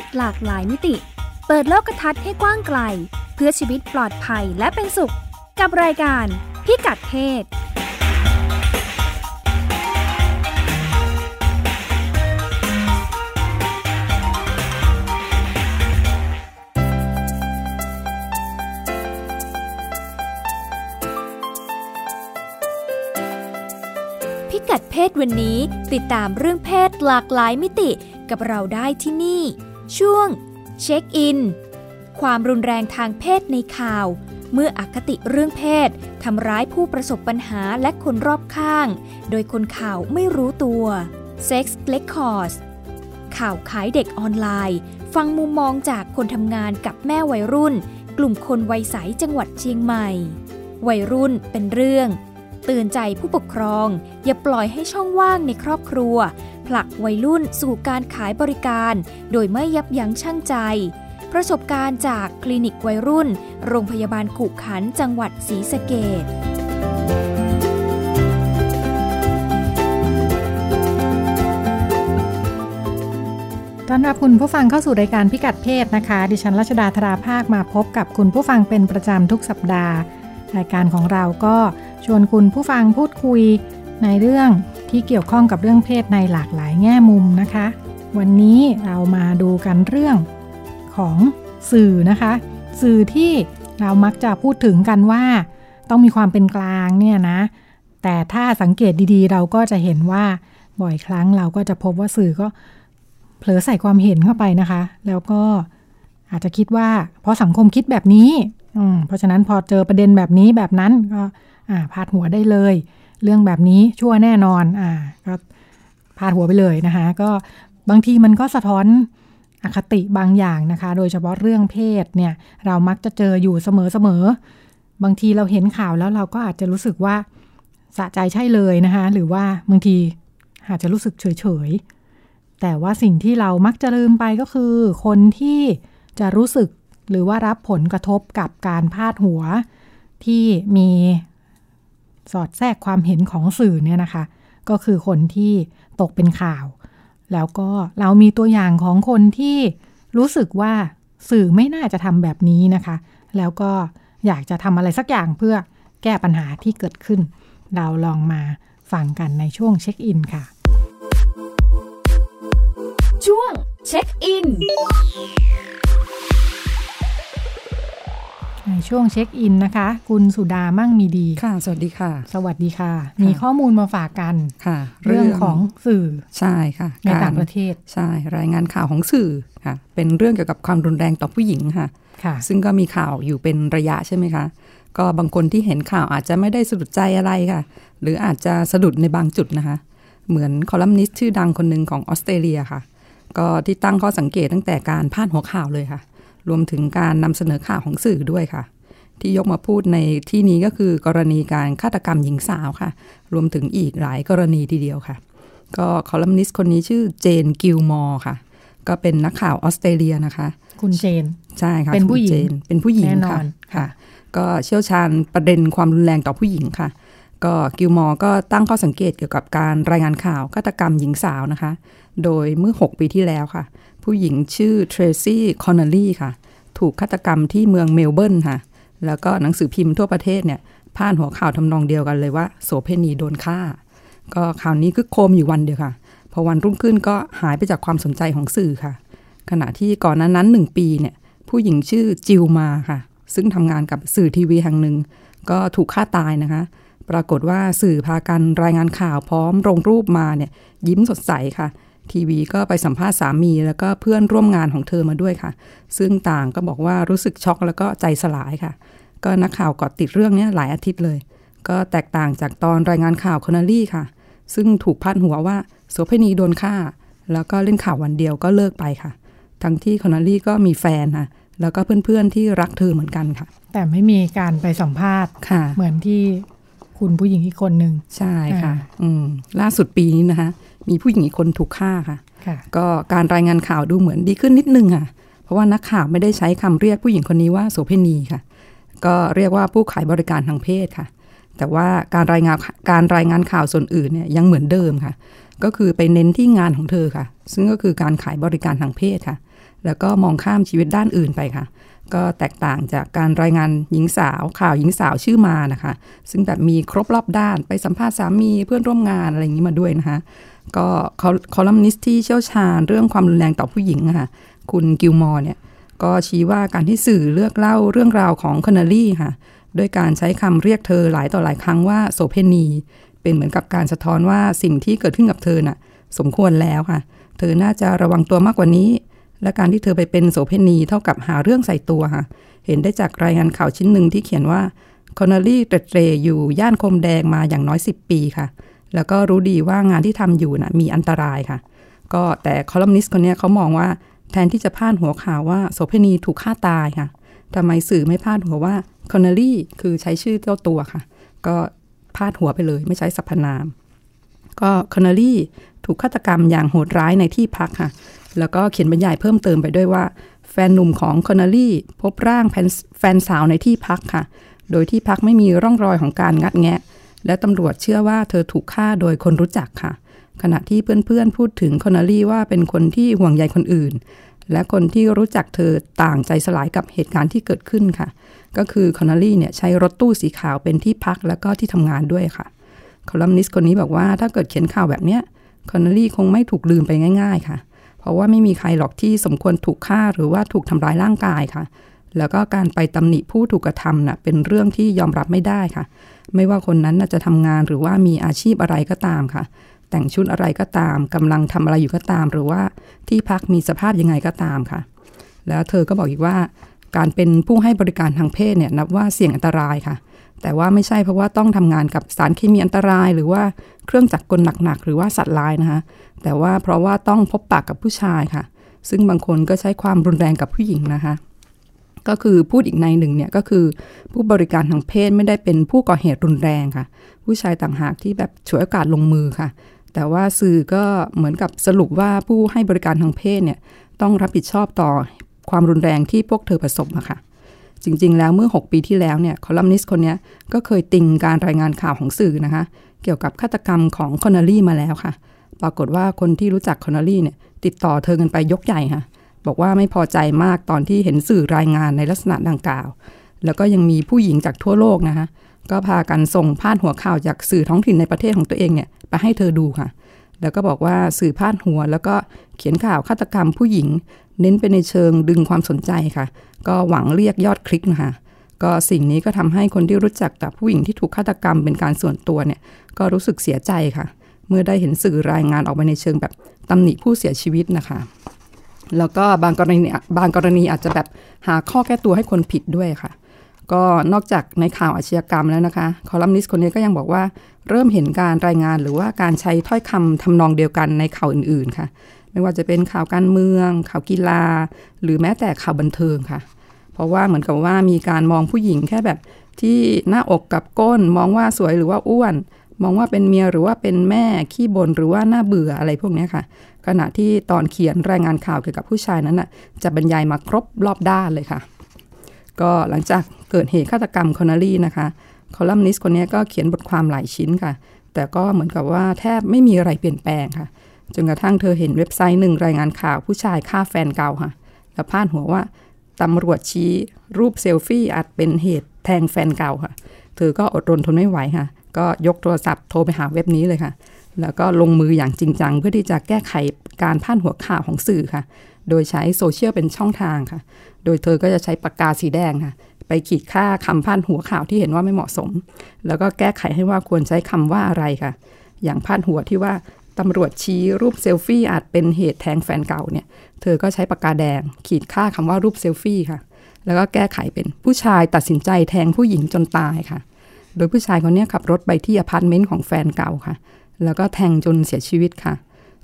ศหลากหลายมิติ เปิดโลกทัศน์ให้กว้างไกล เพื่อชีวิตปลอดภัยและเป็นสุข กับรายการพิกัดเพศพิกัดเพศวันนี้ติดตามเรื่องเพศหลากหลายมิติกับเราได้ที่นี่ ช่วง เช็คอิน ความรุนแรงทางเพศในข่าว เมื่ออคติเรื่องเพศทำร้ายผู้ประสบปัญหาและคนรอบข้าง โดยคนข่าวไม่รู้ตัว Sex Records ข่าวขายเด็กออนไลน์ ฟังมุมมองจากคนทำงานกับแม่วัยรุ่น กลุ่มคนวัยใสจังหวัดเชียงใหม่ วัยรุ่นเป็นเรื่อง เตือนใจผู้ปกครอง อย่าปล่อยให้ช่องว่างในครอบครัว ผลักวัยรุ่นสู่การขายบริการ โดยไม่ยับยั้งชั่งใจ ประสบการณ์จากคลินิกวัยรุ่น โรงพยาบาลขุขันจังหวัดศรีสะเกดต้อนรับคุณผู้ฟังเข้าสู่รายการพิกัดเพศนะคะ ดิฉันรัชดาธราภาคมาพบกับคุณผู้ฟังเป็นประจำทุกสัปดาห์ รายการของเราก็ชวนคุณผู้ฟังพูดคุยในเรื่อง ที่เกี่ยวข้องกับเรื่องเพศในหลากหลายแง่มุมนะคะ วันนี้เรามาดูกันเรื่องของสื่อนะคะ สื่อที่เรามักจะพูดถึงกันว่า ต้องมีความเป็นกลางเนี่ยนะ แต่ถ้าสังเกตดีๆ เราก็จะเห็นว่าบ่อยครั้งเราก็จะพบว่าสื่อก็เผลอใส่ความเห็นเข้าไปนะคะ แล้วก็อาจจะคิดว่า เพราะสังคมคิดแบบนี้ เพราะฉะนั้นพอเจอประเด็นแบบนี้แบบนั้นก็พาดหัวได้เลย เรื่องแบบนี้ชั่วแน่นอนอ่าก็พาดหัวไปเลยนะคะก็บางทีมันก็สะท้อนอคติบางอย่างนะคะ โดยเฉพาะเรื่องเพศเนี่ยเรามักจะเจออยู่เสมอๆบางทีเราเห็นข่าวแล้วเราก็อาจจะรู้สึกว่าสะใจใช่เลยนะคะหรือว่าบางทีอาจจะรู้สึกเฉยๆ แต่ว่าสิ่งที่เรามักจะลืมไปก็คือ คนที่จะรู้สึกหรือว่ารับผลกระทบกับการพาดหัว ที่มี สอดแทรกความเห็นของสื่อเนี่ยนะคะ ก็คือคนที่ตกเป็นข่าว แล้วก็เรามีตัวอย่างของคนที่รู้สึกว่าสื่อไม่น่าจะทำแบบนี้นะคะ แล้วก็อยากจะทำอะไรสักอย่างเพื่อแก้ปัญหาที่เกิดขึ้น เราลองมาฟังกันในช่วงเช็คอินค่ะ ช่วงเช็คอิน ในช่วงเช็คอินนะคะ คุณสุดามั่งมีดีค่ะ สวัสดีค่ะ สวัสดีค่ะ มีข้อมูลมาฝากกันค่ะ เรื่องของสื่อใช่ค่ะในต่างประเทศใช่รายงานข่าวของสื่อค่ะ เป็นเรื่องเกี่ยวกับความรุนแรงต่อผู้หญิงค่ะค่ะ ซึ่งก็มีข่าวอยู่เป็นระยะใช่ไหมคะก็บางคนที่เห็นข่าวอาจจะไม่ได้สะดุดใจอะไรค่ะ หรืออาจจะสะดุดในบางจุดนะคะ เหมือนคอลัมนิสต์ชื่อดังคนหนึ่งของออสเตรเลียค่ะ ก็ที่ตั้งข้อสังเกตตั้งแต่การพาดหัวข่าวเลยค่ะ รวมถึงการนำเสนอข่าวของสื่อด้วยค่ะ ที่ยกมาพูดในที่นี้ก็คือกรณีการฆาตกรรมหญิงสาวค่ะ รวมถึงอีกหลายกรณีทีเดียวค่ะ ก็คอลัมนิสต์คนนี้ชื่อเจนกิลมอร์ค่ะ ก็เป็นนักข่าวออสเตรเลียนะคะ คุณเจน ใช่ค่ะเป็นผู้หญิงคุณเจนเป็นผู้หญิงแน่นอนค่ะค่ะ ก็เชี่ยวชาญประเด็นความรุนแรงต่อผู้หญิงค่ะก็กิลมอร์ก็ตั้งข้อสังเกตเกี่ยวกับการรายงานข่าวฆาตกรรมหญิงสาวนะคะ โดยเมื่อ 6 ปีที่แล้วค่ะ ผู้หญิงชื่อเทรซี่คอนเนลลี่ค่ะ ถูกฆาตกรรมที่เมืองเมลเบิร์นค่ะ แล้วก็หนังสือพิมพ์ทั่วประเทศเนี่ยพาดหัวข่าวทำนองเดียวกันเลยว่าโสเภณีโดนฆ่า ก็ข่าวนี้ครึกโครมอยู่วันเดียวค่ะ พอวันรุ่งขึ้นก็หายไปจากความสนใจของสื่อค่ะ ขณะที่ก่อนหนั้นนั้นหนึ่งปีเนี่ยผู้หญิงชื่อจิลมาค่ะ ซึ่งทำงานกับสื่อทีวีแห่งหนึ่ง ก็ถูกฆ่าตายนะคะ ปรากฏว่าสื่อพากันรายงานข่าวพร้อมลงรูปมาเนี่ยยิ้มสดใสค่ะ ทีวีก็ไปสัมภาษณ์สามี แล้วก็เพื่อนร่วมงานของเธอมาด้วยค่ะ ซึ่งต่างก็บอกว่ารู้สึกช็อกแล้วก็ใจสลายค่ะ ก็นักข่าวเกาะติดเรื่องเนี้ยหลายอาทิตย์เลย ก็แตกต่างจากตอนรายงานข่าวคอนเนลลี่ค่ะ ซึ่งถูกพาดหัวว่าโสเภณีโดนฆ่า แล้วก็เล่นข่าววันเดียวก็เลิกไปค่ะ ทั้งที่คอนเนลลี่ก็มีแฟนค่ะแล้วก็เพื่อนๆที่รักเธอเหมือนกันค่ะ แต่ไม่มีการไปสัมภาษณ์ค่ะเหมือนที่คุณผู้หญิงอีกคนหนึ่งใช่ค่ะอ่าอืมล่าสุดปีนี้นะคะ มีผู้หญิงอีกคนถูกฆ่าค่ะค่ะ ก็การรายงานข่าวดูเหมือนดีขึ้นนิดนึงค่ะ เพราะว่านักข่าวไม่ได้ใช้คำเรียกผู้หญิงคนนี้ว่าโสเภณีค่ะ ก็เรียกว่าผู้ขายบริการทางเพศค่ะ แต่ว่าการรายงานการรายงานข่าวส่วนอื่นเนี่ยยังเหมือนเดิมค่ะ ก็คือไปเน้นที่งานของเธอค่ะ ซึ่งก็คือการขายบริการทางเพศค่ะ แล้วก็มองข้ามชีวิตด้านอื่นไปค่ะก็แตกต่างจากการรายงานหญิงสาวข่าวหญิงสาวชื่อมานะคะ ซึ่งแบบมีครบรอบด้านไปสัมภาษณ์สามีเพื่อนร่วมงานอะไรอย่างนี้มาด้วยนะคะ ก็คอลัมนิสต์ที่เชี่ยวชาญเรื่องความรุนแรงต่อผู้หญิงค่ะ คุณกิลมอร์เนี่ย ก็ชี้ว่าการที่สื่อเลือกเล่าเรื่องราวของคอนเนลลี่ค่ะ ด้วยการใช้คำเรียกเธอหลายต่อหลายครั้งว่าโสเภณี เป็นเหมือนกับการสะท้อนว่าสิ่งที่เกิดขึ้นกับเธอน่ะ สมควรแล้วค่ะ เธอน่าจะระวังตัวมากกว่านี้ และการที่เธอไปเป็นโสเภณีเท่ากับหาเรื่องใส่ตัวค่ะ เห็นได้จากรายงานข่าวชิ้นหนึ่งที่เขียนว่าคอนเนลลี่เตร็ดเตร่อยู่ย่านโคมแดงมาอย่างน้อย 10 ปีค่ะ แล้วก็รู้ดีว่างานที่ทำอยู่น่ะมีอันตรายค่ะ ก็แต่คอลัมนิสต์คนนี้เขามองว่าแทนที่จะพาดหัวข่าวว่าโสเภณีถูกฆ่าตายค่ะทำไมสื่อไม่พาดหัวว่าคอนเนลลี่คือใช้ชื่อเจ้าตัวค่ะ ก็พาดหัวไปเลยไม่ใช้สรรพนาม ก็คอนเนลลี่ถูกฆาตกรรมอย่างโหดร้ายในที่พักค่ะ แล้วก็เขียนบรรยายเพิ่มเติมไปด้วยว่า แฟนหนุ่มของคอนเนลลี่พบร่างแฟนสาวในที่พักค่ะ โดยที่พักไม่มีร่องรอยของการงัดแงะ และตำรวจเชื่อว่าเธอถูกฆ่าโดยคนรู้จักค่ะ ขณะที่เพื่อนๆพูดถึงคอนเนลลี่ว่าเป็นคนที่ห่วงใยคนอื่น และคนที่รู้จักเธอต่างใจสลายกับเหตุการณ์ที่เกิดขึ้นค่ะ ก็คือคอนเนลลี่เนี่ยใช้รถตู้สีขาวเป็นที่พักแล้วก็ที่ทำงานด้วยค่ะคอลัมนิสต์คนนี้บอกว่าถ้าเกิดเขียนข่าวแบบเนี้ยคอนเนลลี่คงไม่ถูกลืมไปง่าย ๆ ค่ะ เพราะว่าไม่มีใครหรอกที่สมควรถูกฆ่าหรือว่าถูกทำร้ายร่างกายค่ะ แล้วก็การไปตำหนิผู้ถูกกระทำน่ะเป็นเรื่องที่ยอมรับไม่ได้ค่ะ ไม่ว่าคนนั้นจะทำงานหรือว่ามีอาชีพอะไรก็ตามค่ะ แต่งชุดอะไรก็ตามกำลังทำอะไรอยู่ก็ตาม หรือว่าที่พักมีสภาพยังไงก็ตามค่ะ แล้วเธอก็บอกอีกว่า การเป็นผู้ให้บริการทางเพศเนี่ยนับว่าเสี่ยงอันตรายค่ะ แต่ว่าไม่ใช่เพราะว่าต้องทำงานกับสารเคมีอันตราย หรือว่าเครื่องจักรกลหนักๆหรือว่าสัตว์ลายนะคะแต่ว่าเพราะว่าต้องพบปากกับผู้ชายค่ะ ซึ่งบางคนก็ใช้ความรุนแรงกับผู้หญิงนะคะ ก็คือพูดอีกนัยหนึ่งเนี่ยก็คือผู้บริการทางเพศไม่ได้เป็นผู้ก่อเหตุรุนแรงค่ะ ผู้ชายต่างหากที่แบบฉวยโอกาสลงมือค่ะ แต่ว่าสื่อก็เหมือนกับสรุปว่าผู้ให้บริการทางเพศเนี่ยต้องรับผิดชอบต่อความรุนแรงที่พวกเธอประสบอะค่ะ จริง ๆ แล้วเมื่อ 6 ปีที่แล้วเนี่ยคอลัมนิสต์คนนี้ก็เคยติงการรายงานข่าวของสื่อนะคะ เกี่ยวกับฆาตกรรมของคอนเนลลี่มาแล้วค่ะ ปรากฏว่าคนที่รู้จักคอนเนลลี่เนี่ยติดต่อเธอกันไปยกใหญ่ค่ะ บอกว่าไม่พอใจมากตอนที่เห็นสื่อรายงานในลักษณะดังกล่าว แล้วก็ยังมีผู้หญิงจากทั่วโลกนะคะก็พากันส่งพาดหัวข่าวจากสื่อท้องถิ่นในประเทศของตัวเองเนี่ยไปให้เธอดูค่ะ แล้วก็บอกว่าสื่อพาดหัว แล้วก็เขียนข่าวฆาตกรรมผู้หญิง เน้นไปในเชิงดึงความสนใจค่ะ ก็หวังเรียกยอดคลิกนะคะก็สิ่งนี้ก็ทำให้คนที่รู้จักกับผู้หญิงที่ถูกฆาตกรรมเป็นการส่วนตัวเนี่ยก็รู้สึกเสียใจค่ะ เมื่อได้เห็นสื่อรายงานออกมาในเชิงแบบตำหนิผู้เสียชีวิตนะคะ แล้วก็บางกรณีบางกรณีอาจจะแบบหาข้อแก้ตัวให้คนผิดด้วยค่ะ ก็นอกจากในข่าวอาชญากรรมแล้วนะคะ คอลัมนิสต์คนนี้ก็ยังบอกว่า เริ่มเห็นการรายงานหรือว่าการใช้ถ้อยคำทำนองเดียวกันในข่าวอื่นๆค่ะ ไม่ว่าจะเป็นข่าวการเมือง ข่าวกีฬา หรือแม้แต่ข่าวบันเทิงค่ะ เพราะว่าเหมือนกับว่ามีการมองผู้หญิงแค่แบบที่หน้าอกกับก้นมองว่าสวยหรือว่าอ้วน มองว่าเป็นเมียหรือว่าเป็นแม่ขี้บ่นหรือว่าน่าเบื่ออะไรพวกนี้ค่ะ ขณะที่ตอนเขียนรายงานข่าวเกี่ยวกับผู้ชายนั้นน่ะจะบรรยายมาครบรอบด้านเลยค่ะ ก็หลังจากเกิดเหตุฆาตกรรมคอนเนลลี่นะคะคอลัมนิสต์คนนี้ก็เขียนบทความหลายชิ้นค่ะ แต่ก็เหมือนกับว่าแทบไม่มีอะไรเปลี่ยนแปลงค่ะ จนกระทั่งเธอเห็นเว็บไซต์หนึ่งรายงานข่าวผู้ชายฆ่าแฟนเก่าค่ะ แล้วพาดหัวว่าตำรวจชี้รูปเซลฟี่อาจเป็นเหตุแทงแฟนเก่าค่ะ เธอก็อดรนทนไม่ไหวค่ะ ก็ยกโทรศัพท์โทรไปหาเว็บนี้เลยค่ะ แล้วก็ลงมืออย่างจริงจัง เพื่อที่จะแก้ไขการพาดหัวข่าวของสื่อค่ะ โดยใช้โซเชียลเป็นช่องทางค่ะ โดยเธอก็จะใช้ปากกาสีแดงค่ะ ไปขีดฆ่าคำพาดหัวข่าวที่เห็นว่าไม่เหมาะสม แล้วก็แก้ไขให้ว่าควรใช้คำว่าอะไรค่ะ อย่างพาดหัวที่ว่าตำรวจชี้รูปเซลฟี่อาจเป็นเหตุแทงแฟนเก่าเนี่ย เธอก็ใช้ปากกาแดง ขีดฆ่าคำว่ารูปเซลฟี่ค่ะ แล้วก็แก้ไขเป็นผู้ชายตัดสินใจแทงผู้หญิงจนตายค่ะ โดยผู้ชายคนนี้ขับรถไปที่อพาร์ตเมนต์ของแฟนเก่าค่ะ แล้วก็แทงจนเสียชีวิตค่ะ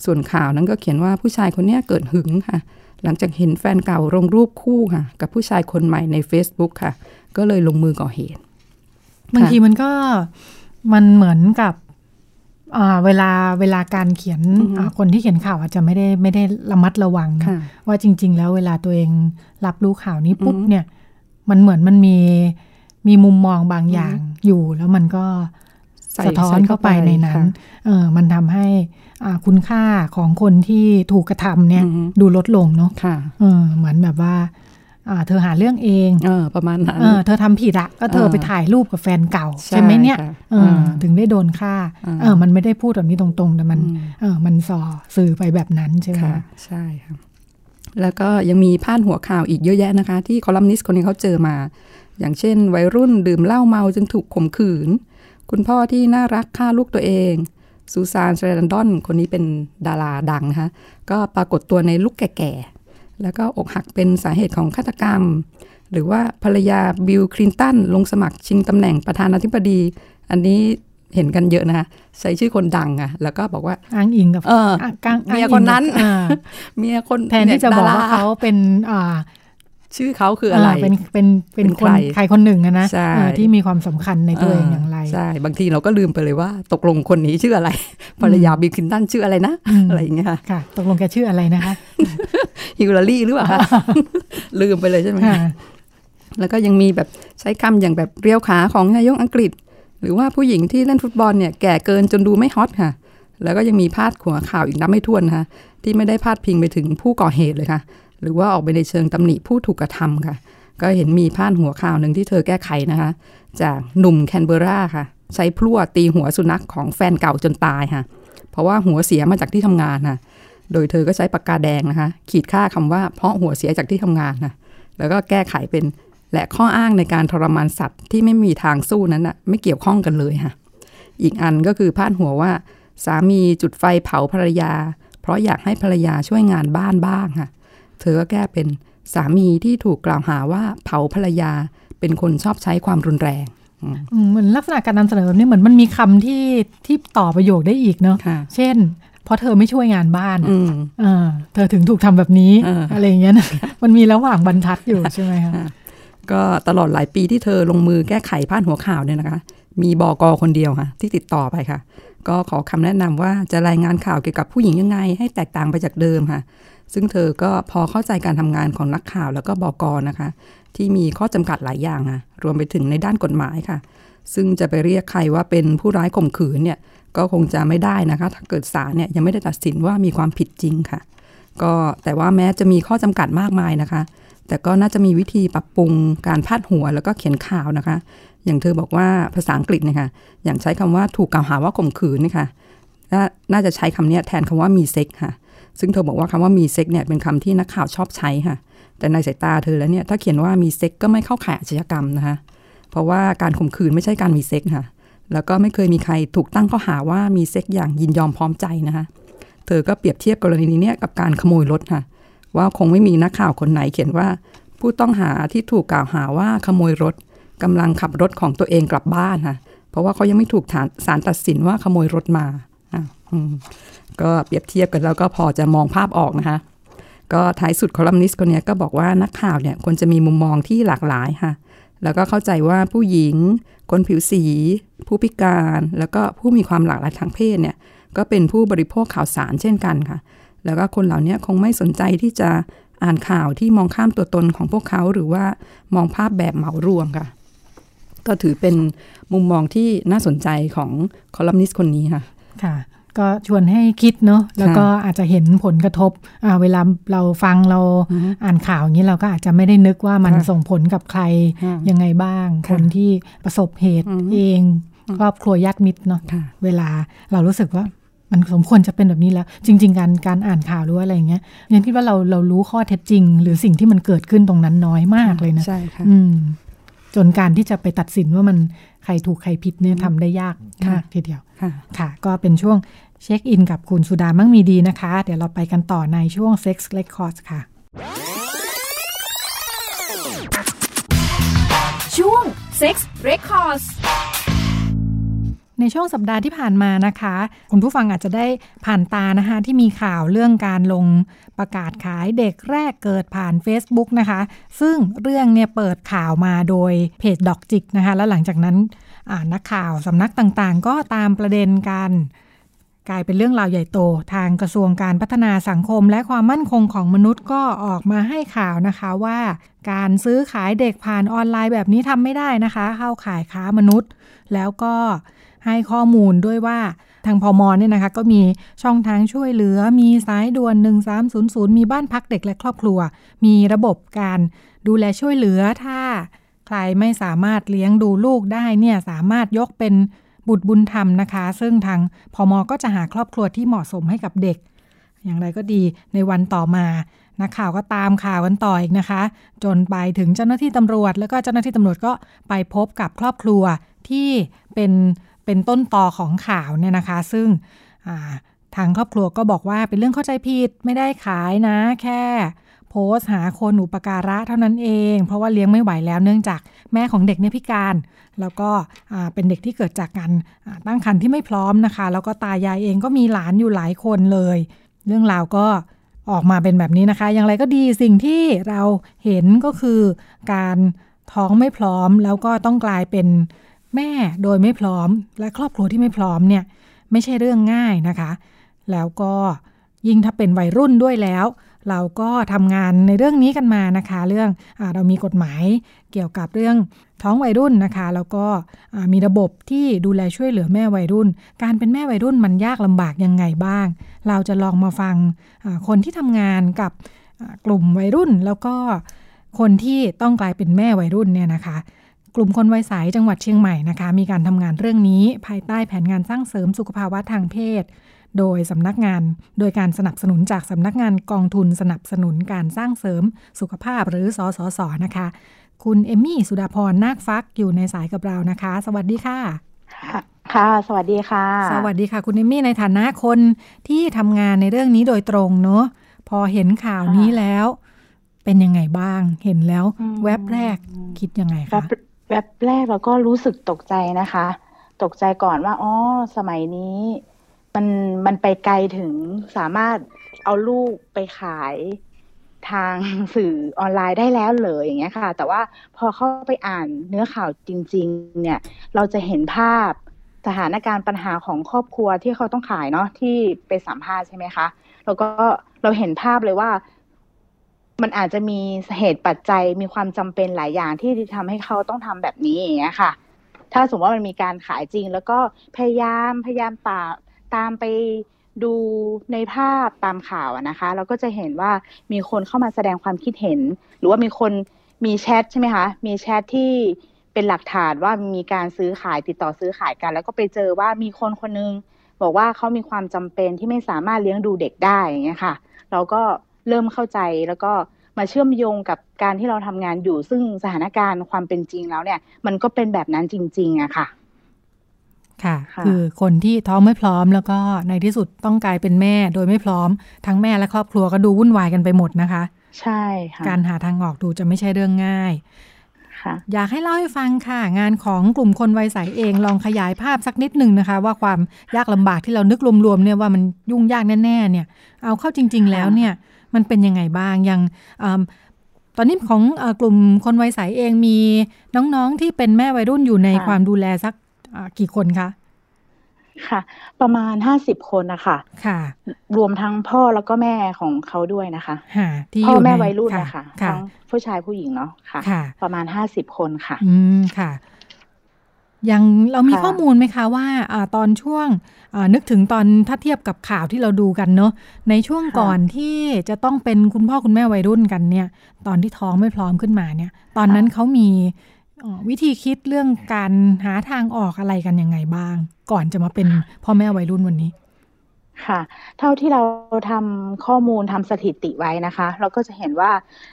ส่วนข่าวนั้นก็เขียนว่าผู้ชายคนนี้เกิดหึงค่ะ หลังจากเห็นแฟนเก่าลงรูปคู่ค่ะ กับผู้ชายคนใหม่ใน Facebook ค่ะ ก็เลยลงมือก่อเหตุ บางทีมันก็มันเหมือนกับเวลาเวลาการเขียนคนที่เขียนข่าวอาจจะไม่ได้ไม่ได้ระมัดระวังนะว่าจริง ๆ แล้วเวลาตัวเองรับรู้ข่าวนี้ปุ๊บเนี่ย มันเหมือนมันมี มีมุมมองบางอย่างอยู่แล้วมันก็ใส่สะท้อนใส่เข้าไปในนั้นค่ะเออมันทำให้อ่าคุณค่าของคนที่ถูกกระทำเนี่ยอือฮึดูลดลงเนาะค่ะเออเหมือนแบบว่าอ่าเธอหาเรื่องเองเออประมาณนั้นเออเธอทำผิดอะก็เธอเออไปถ่ายรูปกับแฟนเก่า ใช่ใช่ไหมเนี่ยค่ะเออเออถึงได้โดนฆ่าอ่าเออมันไม่ได้พูดแบบนี้ตรงๆ แต่มันอืมเออมันส่อสื่อไปแบบนั้นใช่ไหมค่ะใช่ค่ะแล้วก็ยังมีพาดหัวข่าวอีกเยอะแยะนะคะ ที่คอลัมนิสต์คนนี้เขาเจอมา อย่างเช่น วัยรุ่นดื่มเหล้าเมาจนถูกข่มขืน คุณพ่อที่น่ารักฆ่าลูกตัวเองซูซานเซรนดอน คนนี้เป็นดาราดังนะคะก็ปรากฏตัวในลุกแก่ๆ แล้วก็อกหักเป็นสาเหตุของฆาตกรรม หรือว่าภรรยาบิลคลินตันลงสมัครชิงตำแหน่งประธานาธิบดี อันนี้เห็นกันเยอะนะคะใช้ชื่อคนดังอะแล้วก็บอกว่าอ้างอิงกับเออะอ้างอ้างเมียอิงคนนั้นกับอ่าเมียคนแทนที่จะบอกว่าดรเขาเป็นอ่า ชื่อเขาคืออะไราเป็นเป็นเป็นเป็นคนใครใครคนหนึ่งอะนะใช่เออที่มีความสำคัญในตัวเองอย่างไร ใช่ บางทีเราก็ลืมไปเลยว่า ตกลงคนนี้ชื่ออะไร ภรรยาบิลคลินตันชื่ออะไรนะอืมอะไรอย่างเงี้ยค่ะค่ะ ตกลงแกชื่ออะไรนะคะฮิลลารีหรือเปล่าคะลืมไปเลยใช่ไหมค่ะแล้วก็ยังมีแบบใช้คำอย่างแบบเรียวขาของนายกอังกฤษ หรือว่าผู้หญิงที่เล่นฟุตบอลเนี่ยแก่เกินจนดูไม่ฮอตค่ะ แล้วก็ยังมีพาดหัวข่าวอีกนับไม่ถ้วนนะคะที่ไม่ได้พาดพิงไปถึงผู้ก่อเหตุเลยค่ะ หรือว่าออกไปในเชิงตำหนิผู้ถูกกระทำค่ะ ก็เห็นมีพาดหัวข่าวหนึ่งที่เธอแก้ไขนะคะ จากหนุ่มแคนเบราค่ะ ใช้พลั่วตีหัวสุนัขของแฟนเก่าจนตายค่ะ เพราะว่าหัวเสียมาจากที่ทำงานค่ะโดยเธอก็ใช้ปากกาแดงนะคะ ขีดค่าคำว่าเพราะหัวเสียจากที่ทำงานนะแล้วก็แก้ไขเป็นและข้ออ้างในการทรมานสัตว์ที่ไม่มีทางสู้นั้นน่ะไม่เกี่ยวข้องกันเลยค่ะ อีกอันก็คือพาดหัวว่า สามีจุดไฟเผาภรรยา เพราะอยากให้ภรรยาช่วยงานบ้านบ้างค่ะ เธอก็แก้เป็นสามีที่ถูกกล่าวหาว่าเผาภรรยาเป็นคนชอบใช้ความรุนแรงอืมเหมือนลักษณะการนำเสนอแบบนี้เหมือนมันมีคำที่ที่ต่อประโยคได้อีกเนาะค่ะเช่นเพราะเธอไม่ช่วยงานบ้านอืมเออเธอถึงถูกทำแบบนี้เออออะไรอย่างเงี้ยนะมันมีระหว่างบรรทัดอยู่ใช่ไหมคะก็ตลอดหลายปีที่เธอลงมือแก้ไขพาดหัวข่าวเนี่ยนะคะ มีบอกอคนเดียวค่ะ ที่ติดต่อไปค่ะ ก็ขอคำแนะนำว่าจะรายงานข่าวเกี่ยวกับผู้หญิงยังไง ให้แตกต่างไปจากเดิมค่ะ ซึ่งเธอก็พอเข้าใจการทำงานของนักข่าวแล้วก็บอกอนะคะ ที่มีข้อจำกัดหลายอย่างค่ะรวมไปถึงในด้านกฎหมายค่ะ ซึ่งจะไปเรียกใครว่าเป็นผู้ร้ายข่มขืนเนี่ยก็คงจะไม่ได้นะคะ ถ้าเกิดศาลเนี่ยยังไม่ได้ตัดสินว่ามีความผิดจริงค่ะ ก็แต่ว่าแม้จะมีข้อจำกัดมากมายนะคะ แต่ก็น่าจะมีวิธีปรับปรุงการพาดหัวแล้วก็เขียนข่าวนะคะ อย่างเธอบอกว่าภาษาอังกฤษเนะคะอย่างใช้คำว่าถูกกล่าวหาว่าข่มขืนนะคะนาน่าจะใช้คำนี้แทนคำว่ามีเซ็กค่ะ ซึ่งเธอบอกว่าคำว่ามีเซ็กเนี่ยเป็นคำที่นักข่าวชอบใช้ค่ะ แต่ในสายตาเธอแล้วเนี่ยถ้าเขียนว่ามีเซ็กก็ไม่เข้าข่ายอาชญากรรมนะคะเพราะว่าการข่มขืนไม่ใช่การมีเซ็กค่ะ แล้วก็ไม่เคยมีใครถูกตั้งข้อหาว่ามีเซ็กอย่างยินยอมพร้อมใจนะคะเธอก็เปรียบเทียบกรณีนี้เนี่ยกับการขโมยรถค่ะ ว่าคงไม่มีนักข่าวคนไหนเขียนว่า ผู้ต้องหาที่ถูกกล่าวหาว่าขโมยรถกำลังขับรถของตัวเองกลับบ้านค่ะเพราะว่าเขายังไม่ถูกฐานศาลตัดสินว่าขโมยรถมาอะอืม ก็เปรียบเทียบกันแล้วก็พอจะมองภาพออกนะคะ ก็ท้ายสุดคอลัมนิสต์คนนี้ก็บอกว่านักข่าวเนี่ยควรจะมีมุมมองที่หลากหลายค่ะ แล้วก็เข้าใจว่าผู้หญิง คนผิวสี ผู้พิการ แล้วก็ผู้มีความหลากหลายทางเพศเนี่ยก็เป็นผู้บริโภคข่าวสารเช่นกันค่ะ แล้วก็คนเหล่านี้คงไม่สนใจที่จะอ่านข่าวที่มองข้ามตัวตนของพวกเขาหรือว่ามองภาพแบบเหมารวมค่ะ ก็ถือเป็นมุมมองที่น่าสนใจของคอลัมนิสต์คนนี้ค่ะ ค่ะ ก็ชวนให้คิดเนาะแล้วก็อาจจะเห็นผลกระทบอ่าเวลาเราฟังเราอ่านข่าวอย่างนี้เราก็อาจจะไม่ได้นึกว่ามันค่ะส่งผลกับใครค่ะยังไงบ้างค่ะคนที่ประสบเหตุอืมเองครอบครัวญาติมิตรเนาะค่ะเวลาเรารู้สึกว่ามันสมควรจะเป็นแบบนี้แล้ว จริง ๆ การการอ่านข่าวหรือว่าอะไรอย่างเงี้ยยันคิดว่าเราเรารู้ข้อเท็จจริง หรือสิ่งที่มันเกิดขึ้นตรงนั้นน้อยมากเลยนะใช่ค่ะอืม จนการที่จะไปตัดสินว่ามันใครถูกใครผิดเนี่ยทำได้ยากค่ะมากทีเดียวค่ะค่ะ ก็เป็นช่วงเช็คอินกับคุณสุดามั่งมีดีนะคะ เดี๋ยวเราไปกันต่อในช่วง Sex Records ค่ะ ช่วง Sex Records ในช่วงสัปดาห์ที่ผ่านมานะคะ คุณผู้ฟังอาจจะได้ผ่านตานะคะ ที่มีข่าวเรื่องการลง ประกาศขายเด็กแรกเกิดผ่าน Facebook นะคะ ซึ่งเรื่องเนี่ยเปิดข่าวมาโดยเพจดอกจิกนะคะ แล้วหลังจากนั้นนักข่าวสำนักต่างๆ ก็ตามประเด็นกันกลายเป็นเรื่องราวใหญ่โต ทางกระทรวงการพัฒนาสังคมและความมั่นคงของมนุษย์ก็ออกมาให้ข่าวนะคะว่า การซื้อขายเด็กผ่านออนไลน์แบบนี้ทำไม่ได้นะคะ เข้าขายค้ามนุษย์ แล้วก็ให้ข้อมูลด้วยว่า ทางพอมเนี่ยนะคะก็มีช่องทางช่วยเหลือ มีสายด่วน 1300 มีบ้านพักเด็กและครอบครัว มีระบบการดูแลช่วยเหลือถ้า ใครไม่สามารถเลี้ยงดูลูกได้เนี่ยสามารถยกเป็นบุตรบุญธรรมนะคะ ซึ่งทางพอมก็จะหาครอบครัวที่เหมาะสมให้กับเด็ก อย่างไรก็ดีในวันต่อมานักข่าวก็ตามข่าวกันต่ออีกนะคะ จนไปถึงเจ้าหน้าที่ตำรวจ แล้วก็เจ้าหน้าที่ตำรวจก็ไปพบกับครอบครัวที่เป็น เป็นต้นต่อของข่าวเนี่ยนะคะ ซึ่งทางครอบครัวก็บอกว่าเป็นเรื่องเข้าใจผิดไม่ได้ขายนะ แค่โพสหาคนอุปการะเท่านั้นเอง เพราะว่าเลี้ยงไม่ไหวแล้วเนื่องจากแม่ของเด็กเนี่ยพิการ แล้วก็เป็นเด็กที่เกิดจากการตั้งครรภ์ที่ไม่พร้อมนะคะ แล้วก็ตายายเองก็มีหลานอยู่หลายคนเลย เรื่องราวก็ออกมาเป็นแบบนี้นะคะ อย่างไรก็ดีสิ่งที่เราเห็นก็คือการท้องไม่พร้อมแล้วก็ต้องกลายเป็น แม่โดยไม่พร้อม และครอบครัวที่ไม่พร้อมเนี่ยไม่ใช่เรื่องง่ายนะคะ แล้วก็ยิ่งถ้าเป็นวัยรุ่นด้วยแล้ว เราก็ทำงานในเรื่องนี้กันมานะคะ เรื่องอเรามีกฎหมายเกี่ยวกับเรื่องท้องวัยรุ่นนะคะ แล้วก็มีระบบที่ดูแลช่วยเหลือแม่วัยรุ่น การเป็นแม่วัยรุ่นมันยากลำบากยังไงบ้าง เราจะลองมาฟังคนที่ทำงานกับกลุ่มวัยรุ่นแล้วก็คนที่ต้องกลายเป็นแม่วัยรุ่นเนี่ยนะคะ กลุ่มคนวัยใสจังหวัดเชียงใหม่นะคะ มีการทำงานเรื่องนี้ภายใต้แผนงานสร้างเสริมสุขภาวะทางเพศ โดยสำนักงาน โดยการสนับสนุนจากสำนักงานกองทุนสนับสนุนการสร้างเสริมสุขภาพหรือสสสนะคะ คุณเอมี่สุดาพรนาคฟักอยู่ในสายกับเรานะคะ สวัสดีค่ะ ค่ะ สวัสดีค่ะ สวัสดีค่ะ คุณเอมี่ในฐานะคนที่ทำงานในเรื่องนี้โดยตรงเนอะพอเห็นข่าวนี้แล้ว เป็นยังไงบ้าง เห็นแล้ว แวบแรกคิดยังไงคะ แวบแรกเราก็รู้สึกตกใจนะคะ ตกใจก่อนว่าอ๋อสมัยนี้มันมันไปไกลถึงสามารถเอาลูกไปขายทางสื่อออนไลน์ได้แล้วเลยอย่างเงี้ยค่ะ แต่ว่าพอเข้าไปอ่านเนื้อข่าวจริง ๆ เนี่ย เราจะเห็นภาพสถานการณ์ปัญหาของครอบครัวที่เขาต้องขายเนาะที่ไปสัมภาษณ์ใช่ไหมคะ แล้วก็เราเห็นภาพเลยว่า มันอาจจะมีเหตุปัจจัยมีความจำเป็นหลายอย่างที่ทำให้เขาต้องทำแบบนี้อย่างเงี้ยค่ะ ถ้าสมมติว่ามันมีการขายจริง แล้วก็พยายามพยายามตาตามไปดูในภาพตามข่าวนะคะ เราก็จะเห็นว่ามีคนเข้ามาแสดงความคิดเห็น หรือว่ามีคนมีแชทใช่ไหมคะมีแชทที่เป็นหลักฐานว่ามีการซื้อขายติดต่อซื้อขายกัน แล้วก็ไปเจอว่ามีคนคนนึงบอกว่าเขามีความจำเป็นที่ไม่สามารถเลี้ยงดูเด็กได้อย่างเงี้ยค่ะ เราก็ เริ่มเข้าใจแล้วก็มาเชื่อมโยงกับการที่เราทำงานอยู่ ซึ่งสถานการณ์ความเป็นจริงแล้วเนี่ย มันก็เป็นแบบนั้นจริง ๆอะค่ะ ค่ะ คือคนที่ท้องไม่พร้อมแล้วก็ในที่สุดต้องกลายเป็นแม่โดยไม่พร้อม ทั้งแม่และครอบครัวก็ดูวุ่นวายกันไปหมดนะคะ ใช่ค่ะการหาทางออกดูจะไม่ใช่เรื่องง่ายอยากให้เล่าให้ฟังค่ะ งานของกลุ่มคนวัยใสเองลองขยายภาพสักนิดหนึ่งนะคะ ว่าความยากลำบากที่เรานึกรวมๆเนี่ยว่ามันยุ่งยากแน่ๆเนี่ย เอาเข้าจริง ๆ แล้วเนี่ย มันเป็นยังไงบ้างยังตอนนี้ของกลุ่มคนวัยใสเองมีน้องๆที่เป็นแม่วัยรุ่นอยู่ในความดูแลสักกี่คนคะค่ะ ประมาณห้าสิบคนนะคะค่ะ รวมทั้งพ่อแล้วก็แม่ของเขาด้วยนะคะค่ะที่พ่อแม่วัยรุ่นนะคะทั้งผู้ชายผู้หญิงเนาะค่ะ ประมาณห้าสิบคนค่ะ อืมค่ะ ยังเรามีข้อมูลไหมคะว่าอตอนช่วงนึกถึงตอนถ้าเทียบกับข่าวที่เราดูกันเนาะในช่วงก่อนที่จะต้องเป็นคุณพ่อคุณแม่วัยรุ่นกันเนี่ย ตอนที่ท้องไม่พร้อมขึ้นมาเนี่ย ตอนนั้นเขามีวิธีคิดเรื่องการหาทางออกอะไรกันยังไงบ้าง ก่อนจะมาเป็นพ่อแม่วัยรุ่นวันนี้ค่ะ เท่าที่เราทำข้อมูลทำสถิติไว้นะคะ เราก็จะเห็นว่า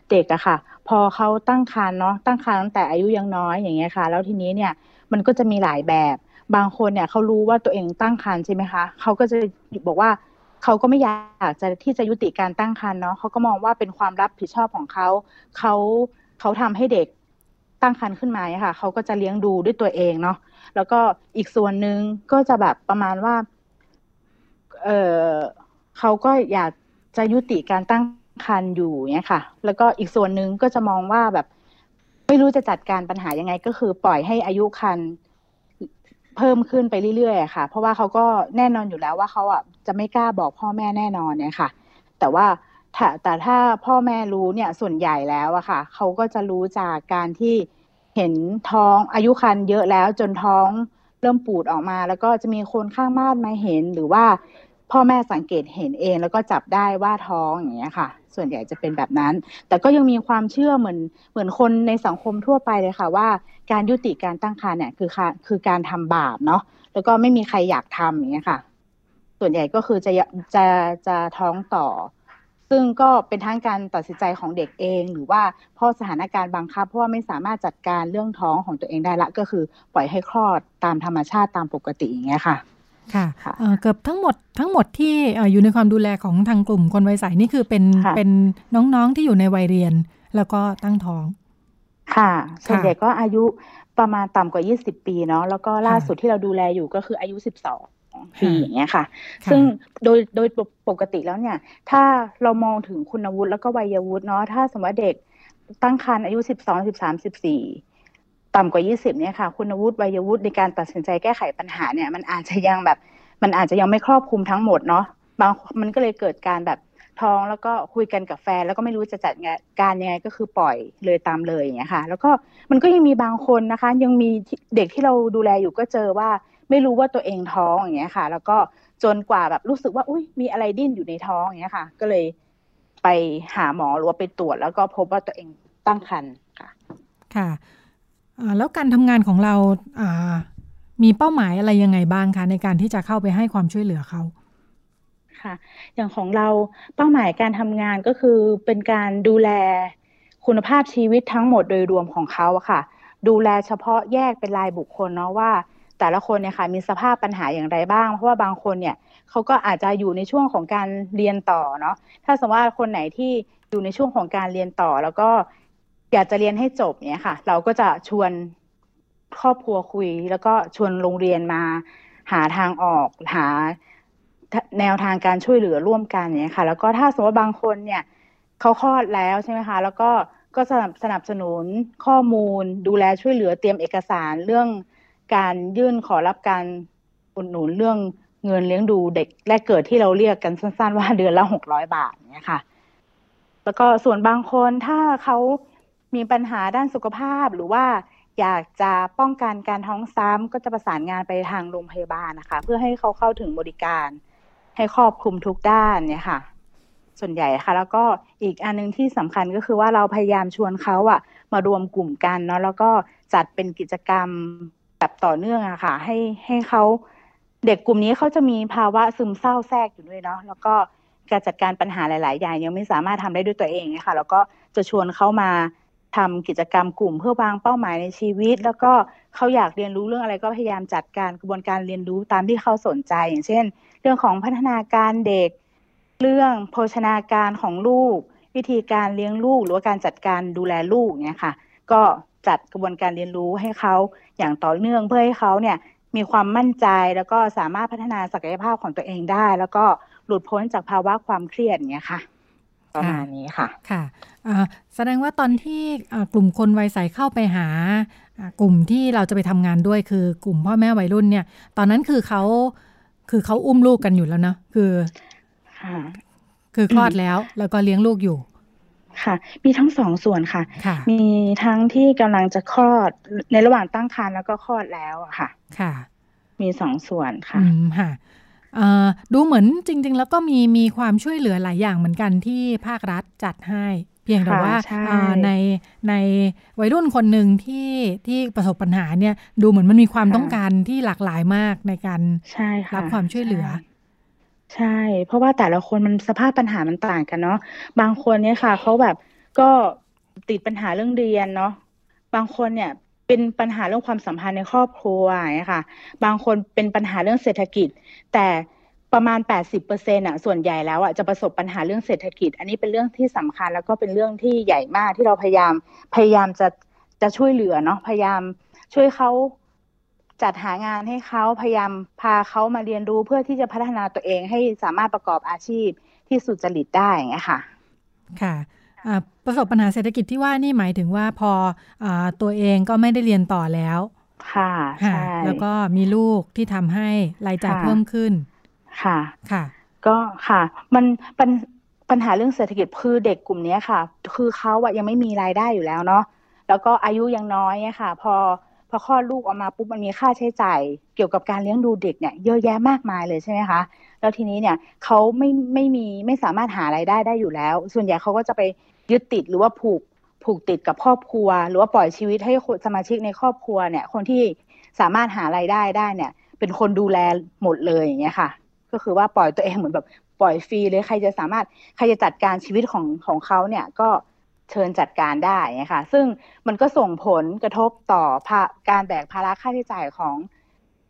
เด็กอะค่ะ พอเขาตั้งครรภ์เนาะตั้งครรภ์ตั้งแต่อายุยังน้อยอย่างเงี้ยค่ะ แล้วทีนี้เนี่ย มันก็จะมีหลายแบบ บางคนเนี่ยเขารู้ว่าตัวเองตั้งครรภ์ใช่ไหมคะเขาก็จะบอกว่าเขาก็ไม่อยากจะที่จะยุติการตั้งครรภ์เนาะเขาก็มองว่าเป็นความรับผิดชอบของเขาเขาเขาทำให้เด็กตั้งครรภ์ขึ้นมาค่ะเขาก็จะเลี้ยงดูด้วยตัวเองเนาะแล้วก็อีกส่วนหนึ่งก็จะแบบประมาณว่า เออเขาก็อยากจะยุติการตั้งครรภ์อยู่เนี่ยค่ะ แล้วก็อีกส่วนหนึ่งก็จะมองว่าแบบ ไม่รู้จะจัดการปัญหายังไงก็คือปล่อยให้อายุครรภ์เพิ่มขึ้นไปเรื่อยๆค่ะ เพราะว่าเขาก็แน่นอนอยู่แล้วว่าเขาอะจะไม่กล้าบอกพ่อแม่แน่นอนเนี่ยค่ะ แต่ว่าแต่ถ้าพ่อแม่รู้เนี่ยส่วนใหญ่แล้วอะค่ะเขาก็จะรู้จากการที่เห็นท้องอายุคันเยอะแล้วจนท้องเริ่มปูดออกมา แล้วก็จะมีคนข้างบ้านมาเห็นหรือว่าพ่อแม่สังเกตเห็นเองแล้วก็จับได้ว่าท้องอย่างเงี้ยค่ะส่วนใหญ่จะเป็นแบบนั้น แต่ก็ยังมีความเชื่อเหมือนเหมือนคนในสังคมทั่วไปเลยค่ะว่า การยุติการตั้งครรภ์เนี่ยคือค่ะคือการทำบาปเนาะแล้วก็ไม่มีใครอยากทำอย่างเงี้ยค่ะ ส่วนใหญ่ก็คือจะจะจะท้องต่อ ซึ่งก็เป็นทั้งการตัดสินใจของเด็กเอง หรือว่าเพราะสถานการณ์บังคับเพราะว่าไม่สามารถจัดการเรื่องท้องของตัวเองได้ละ ก็คือปล่อยให้คลอดตามธรรมชาติตามปกติอย่างเงี้ยค่ะ ค่ะเกือบทั้งหมดทั้งหมดที่อยู่ในความดูแลของทางกลุ่มคนวัยใสนี่คือเป็นเป็นน้องๆที่อยู่ในวัยเรียน แล้วก็ตั้งท้อง ค่ะ ส่วนใหญ่ก็อายุประมาณต่ำกว่า 20 ปีเนาะแล้วก็ล่าสุดที่เราดูแลอยู่ก็คืออายุ 12 ปีอย่างเงี้ยค่ะ ซึ่งโดยโดยปกติแล้วเนี่ย ถ้าเรามองถึงคุณวุฒิแล้วก็วัยวุฒิเนาะถ้าสมมติว่าเด็กตั้งครรภ์อายุ 12 13 14 ต่ำกว่า 20เนี่ยค่ะคุณวุฒิวัยวุฒิในการตัดสินใจแก้ไขปัญหาเนี่ยมันอาจจะยังแบบ มันอาจจะยังไม่ครอบคลุมทั้งหมดเนาะบางมันก็เลยเกิดการแบบท้องแล้วก็คุยกันกับแฟน แล้วก็ไม่รู้จะจัดการยังไงก็คือปล่อยเลยตามเลยอย่างเงี้ยค่ะ แล้วก็มันก็ยังมีบางคนนะคะ ยังมีเด็กที่เราดูแลอยู่ก็เจอว่าไม่รู้ว่าตัวเองท้องอย่างเงี้ยค่ะ แล้วก็จนกว่าแบบรู้สึกว่าอุ้ยมีอะไรดิ้นอยู่ในท้องอย่างเงี้ยค่ะ ก็เลยไปหาหมอหรือว่าไปตรวจ แล้วก็พบว่าตัวเองตั้งครรภ์ค่ะ ค่ะ แล้วการทำงานของเรามีเป้าหมายอะไรยังไงบ้างคะในการที่จะเข้าไปให้ความช่วยเหลือเขาค่ะ อย่างของเราเป้าหมายการทำงานก็คือเป็นการดูแลคุณภาพชีวิตทั้งหมดโดยรวมของเขาค่ะ ดูแลเฉพาะแยกเป็นรายบุคคลเนาะว่า แต่ละคนเนี่ยค่ะมีสภาพปัญหาอย่างไรบ้าง เพราะว่าบางคนเนี่ยเขาก็อาจจะอยู่ในช่วงของการเรียนต่อเนาะถ้าสมมติว่าคนไหนที่อยู่ในช่วงของการเรียนต่อแล้วก็ อยากจะเรียนให้จบเนี่ยค่ะ เราก็จะชวนครอบครัวคุย แล้วก็ชวนโรงเรียนมา หาทางออกหาแนวทางการช่วยเหลือร่วมกันเนี่ยค่ะ แล้วก็ถ้าสมมติบางคนเนี่ยเขาคลอดแล้วใช่ไหมคะ แล้วก็ก็สนับสนับสนุนข้อมูล ดูแลช่วยเหลือเตรียมเอกสารเรื่องการยื่นขอรับการอุดหนุนเรื่องเงินเลี้ยงดูเด็กแรกเกิดที่เราเรียกกันสั้น ๆ ว่าเดือนละหกร้อยบาทเนี่ยค่ะ แล้วก็ส่วนบางคนถ้าเขา มีปัญหาด้านสุขภาพหรือว่าอยากจะป้องกันการท้องซ้ำก็จะประสานงานไปทางโรงพยาบาลนะคะ เพื่อให้เขาเข้าถึงบริการ ให้ครอบคลุมทุกด้านเนี่ยค่ะ ส่วนใหญ่ค่ะ แล้วก็อีกอันนึงที่สำคัญก็คือว่าเราพยายามชวนเขาอะมารวมกลุ่มกันเนาะแล้วก็จัดเป็นกิจกรรมแบบต่อเนื่องอะค่ะ ให้ให้เขาเด็กกลุ่มนี้เขาจะมีภาวะซึมเศร้าแทรกอยู่ด้วยเนาะแล้วก็การจัดการปัญหาหลาย ๆ อย่างยังไม่สามารถทำได้ด้วยตัวเองนะคะแล้วก็จะชวนเขามา ทำกิจกรรมกลุ่มเพื่อวางเป้าหมายในชีวิต แล้วก็เขาอยากเรียนรู้เรื่องอะไรก็พยายามจัดการกระบวนการเรียนรู้ตามที่เขาสนใจ อย่างเช่น เรื่องของพัฒนาการเด็ก เรื่องโภชนาการของลูก วิธีการเลี้ยงลูก หรือว่าการจัดการดูแลลูกเนี่ยค่ะ ก็จัดกระบวนการเรียนรู้ให้เขาอย่างต่อเนื่องเพื่อให้เขาเนี่ยมีความมั่นใจแล้วก็สามารถพัฒนาศักยภาพของตัวเองได้ แล้วก็หลุดพ้นจากภาวะความเครียดเงี้ยค่ะ ประมาณนี้ค่ะค่ะแสดงว่าตอนที่กลุ่มคนวัยใสเข้าไปหากลุ่มที่เราจะไปทำงานด้วยคือกลุ่มพ่อแม่วัยรุ่นเนี่ย ตอนนั้นคือเขาคือเขาอุ้มลูกกันอยู่แล้วเนาะคือคือคลอดแล้วแล้วก็เลี้ยงลูกอยู่ค่ะ มีทั้งสองส่วนค่ะมีทั้งที่กำลังจะคลอดในระหว่างตั้งครรภ์แล้วก็คลอดแล้วอะค่ะ ค่ะ มีสองส่วนค่ะค่ะ ดูเหมือนจริง ๆ แล้วก็มีมีความช่วยเหลือหลายอย่างเหมือนกันที่ภาครัฐจัดให้ เพียงแต่ว่าในในวัยรุ่นคนหนึ่งที่ที่ประสบปัญหาเนี่ยดูเหมือนมันมีความต้องการที่หลากหลายมากในการรับความช่วยเหลือใช่ เพราะว่าแต่ละคนมันสภาพปัญหามันต่างกันเนาะบางคนเนี่ยค่ะเขาแบบก็ติดปัญหาเรื่องเรียนเนาะบางคนเนี่ย เป็นปัญหาเรื่องความสัมพันธ์ในครอบครัวอย่างค่ะ บางคนเป็นปัญหาเรื่องเศรษฐกิจ แต่ประมาณ 80%อะส่วนใหญ่แล้วอะจะประสบปัญหาเรื่องเศรษฐกิจ อันนี้เป็นเรื่องที่สำคัญแล้วก็เป็นเรื่องที่ใหญ่มากที่เราพยายามพยายามจะจะช่วยเหลือเนาะพยายามช่วยเขาจัดหางานให้เขาพยายามพาเขามาเรียนรู้เพื่อที่จะพัฒนาตัวเองให้สามารถประกอบอาชีพที่สุจริตได้อย่างค่ะ ค่ะ ประสบปัญหาเศรษฐกิจที่ว่านี่หมายถึงว่าพออตัวเองก็ไม่ได้เรียนต่อแล้ว ค่ะใช่แล้วก็มีลูกที่ทำให้รายจ่ายเพิ่มขึ้น ค่ะค่ะ ก็ค่ะ มันปัญปัญหาเรื่องเศรษฐกิจคือเด็กกลุ่มนี้ค่ะ คือเขาอะยังไม่มีรายได้อยู่แล้วเนาะแล้วก็อายุยังน้อยอะค่ะ พอพอคลอดลูกออกมาปุ๊บมันมีค่าใช้จ่ายเกี่ยวกับการเลี้ยงดูเด็กเนี่ยเยอะแยะมากมายเลยใช่ไหมคะ แล้วทีนี้เนี่ยเขาไม่ไม่มีไม่สามารถหารายได้ได้อยู่แล้ว ส่วนใหญ่เขาก็จะไป ยึดติดหรือว่าผูกผูกติดกับครอบครัว หรือว่าปล่อยชีวิตให้สมาชิกในครอบครัวเนี่ย คนที่สามารถหารายได้ได้เนี่ย เป็นคนดูแลหมดเลยอย่างเงี้ยค่ะ ก็คือว่าปล่อยตัวเองเหมือนแบบปล่อยฟรีเลยใครจะสามารถใครจะจัดการชีวิตของของเขาเนี่ยก็เชิญจัดการได้นะคะซึ่งมันก็ส่งผลกระทบต่อการแบกภาระค่าใช้จ่ายของ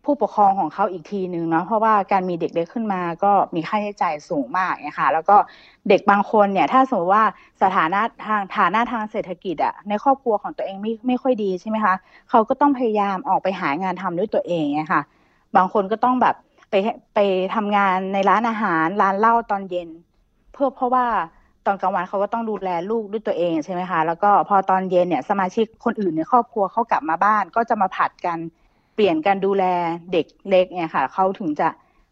ผู้ปกครองของเขาอีกทีนึงเนาะเพราะว่าการมีเด็กเล็กขึ้นมาก็มีค่าใช้จ่ายสูงมากนะคะแล้วก็เด็กบางคนเนี่ยถ้าสมมติว่าสถานะทางฐานะทางเศรษฐกิจอะในครอบครัวของตัวเองไม่ไม่ค่อยดีใช่ไหมคะเขาก็ต้องพยายามออกไปหางานทำด้วยตัวเองนะคะบางคนก็ต้องแบบไปไปทำงานในร้านอาหารร้านเหล้าตอนเย็น เพื่อเพราะว่าตอนกลางวันเขาก็ต้องดูแลลูกด้วยตัวเองใช่ไหมคะแล้วก็พอตอนเย็นเนี่ยสมาชิกคนอื่นในครอบครัวเขากลับมาบ้านก็จะมาผัดกัน เปลี่ยนกันดูแลเด็กเล็กเนี่ยค่ะเขาถึงจะ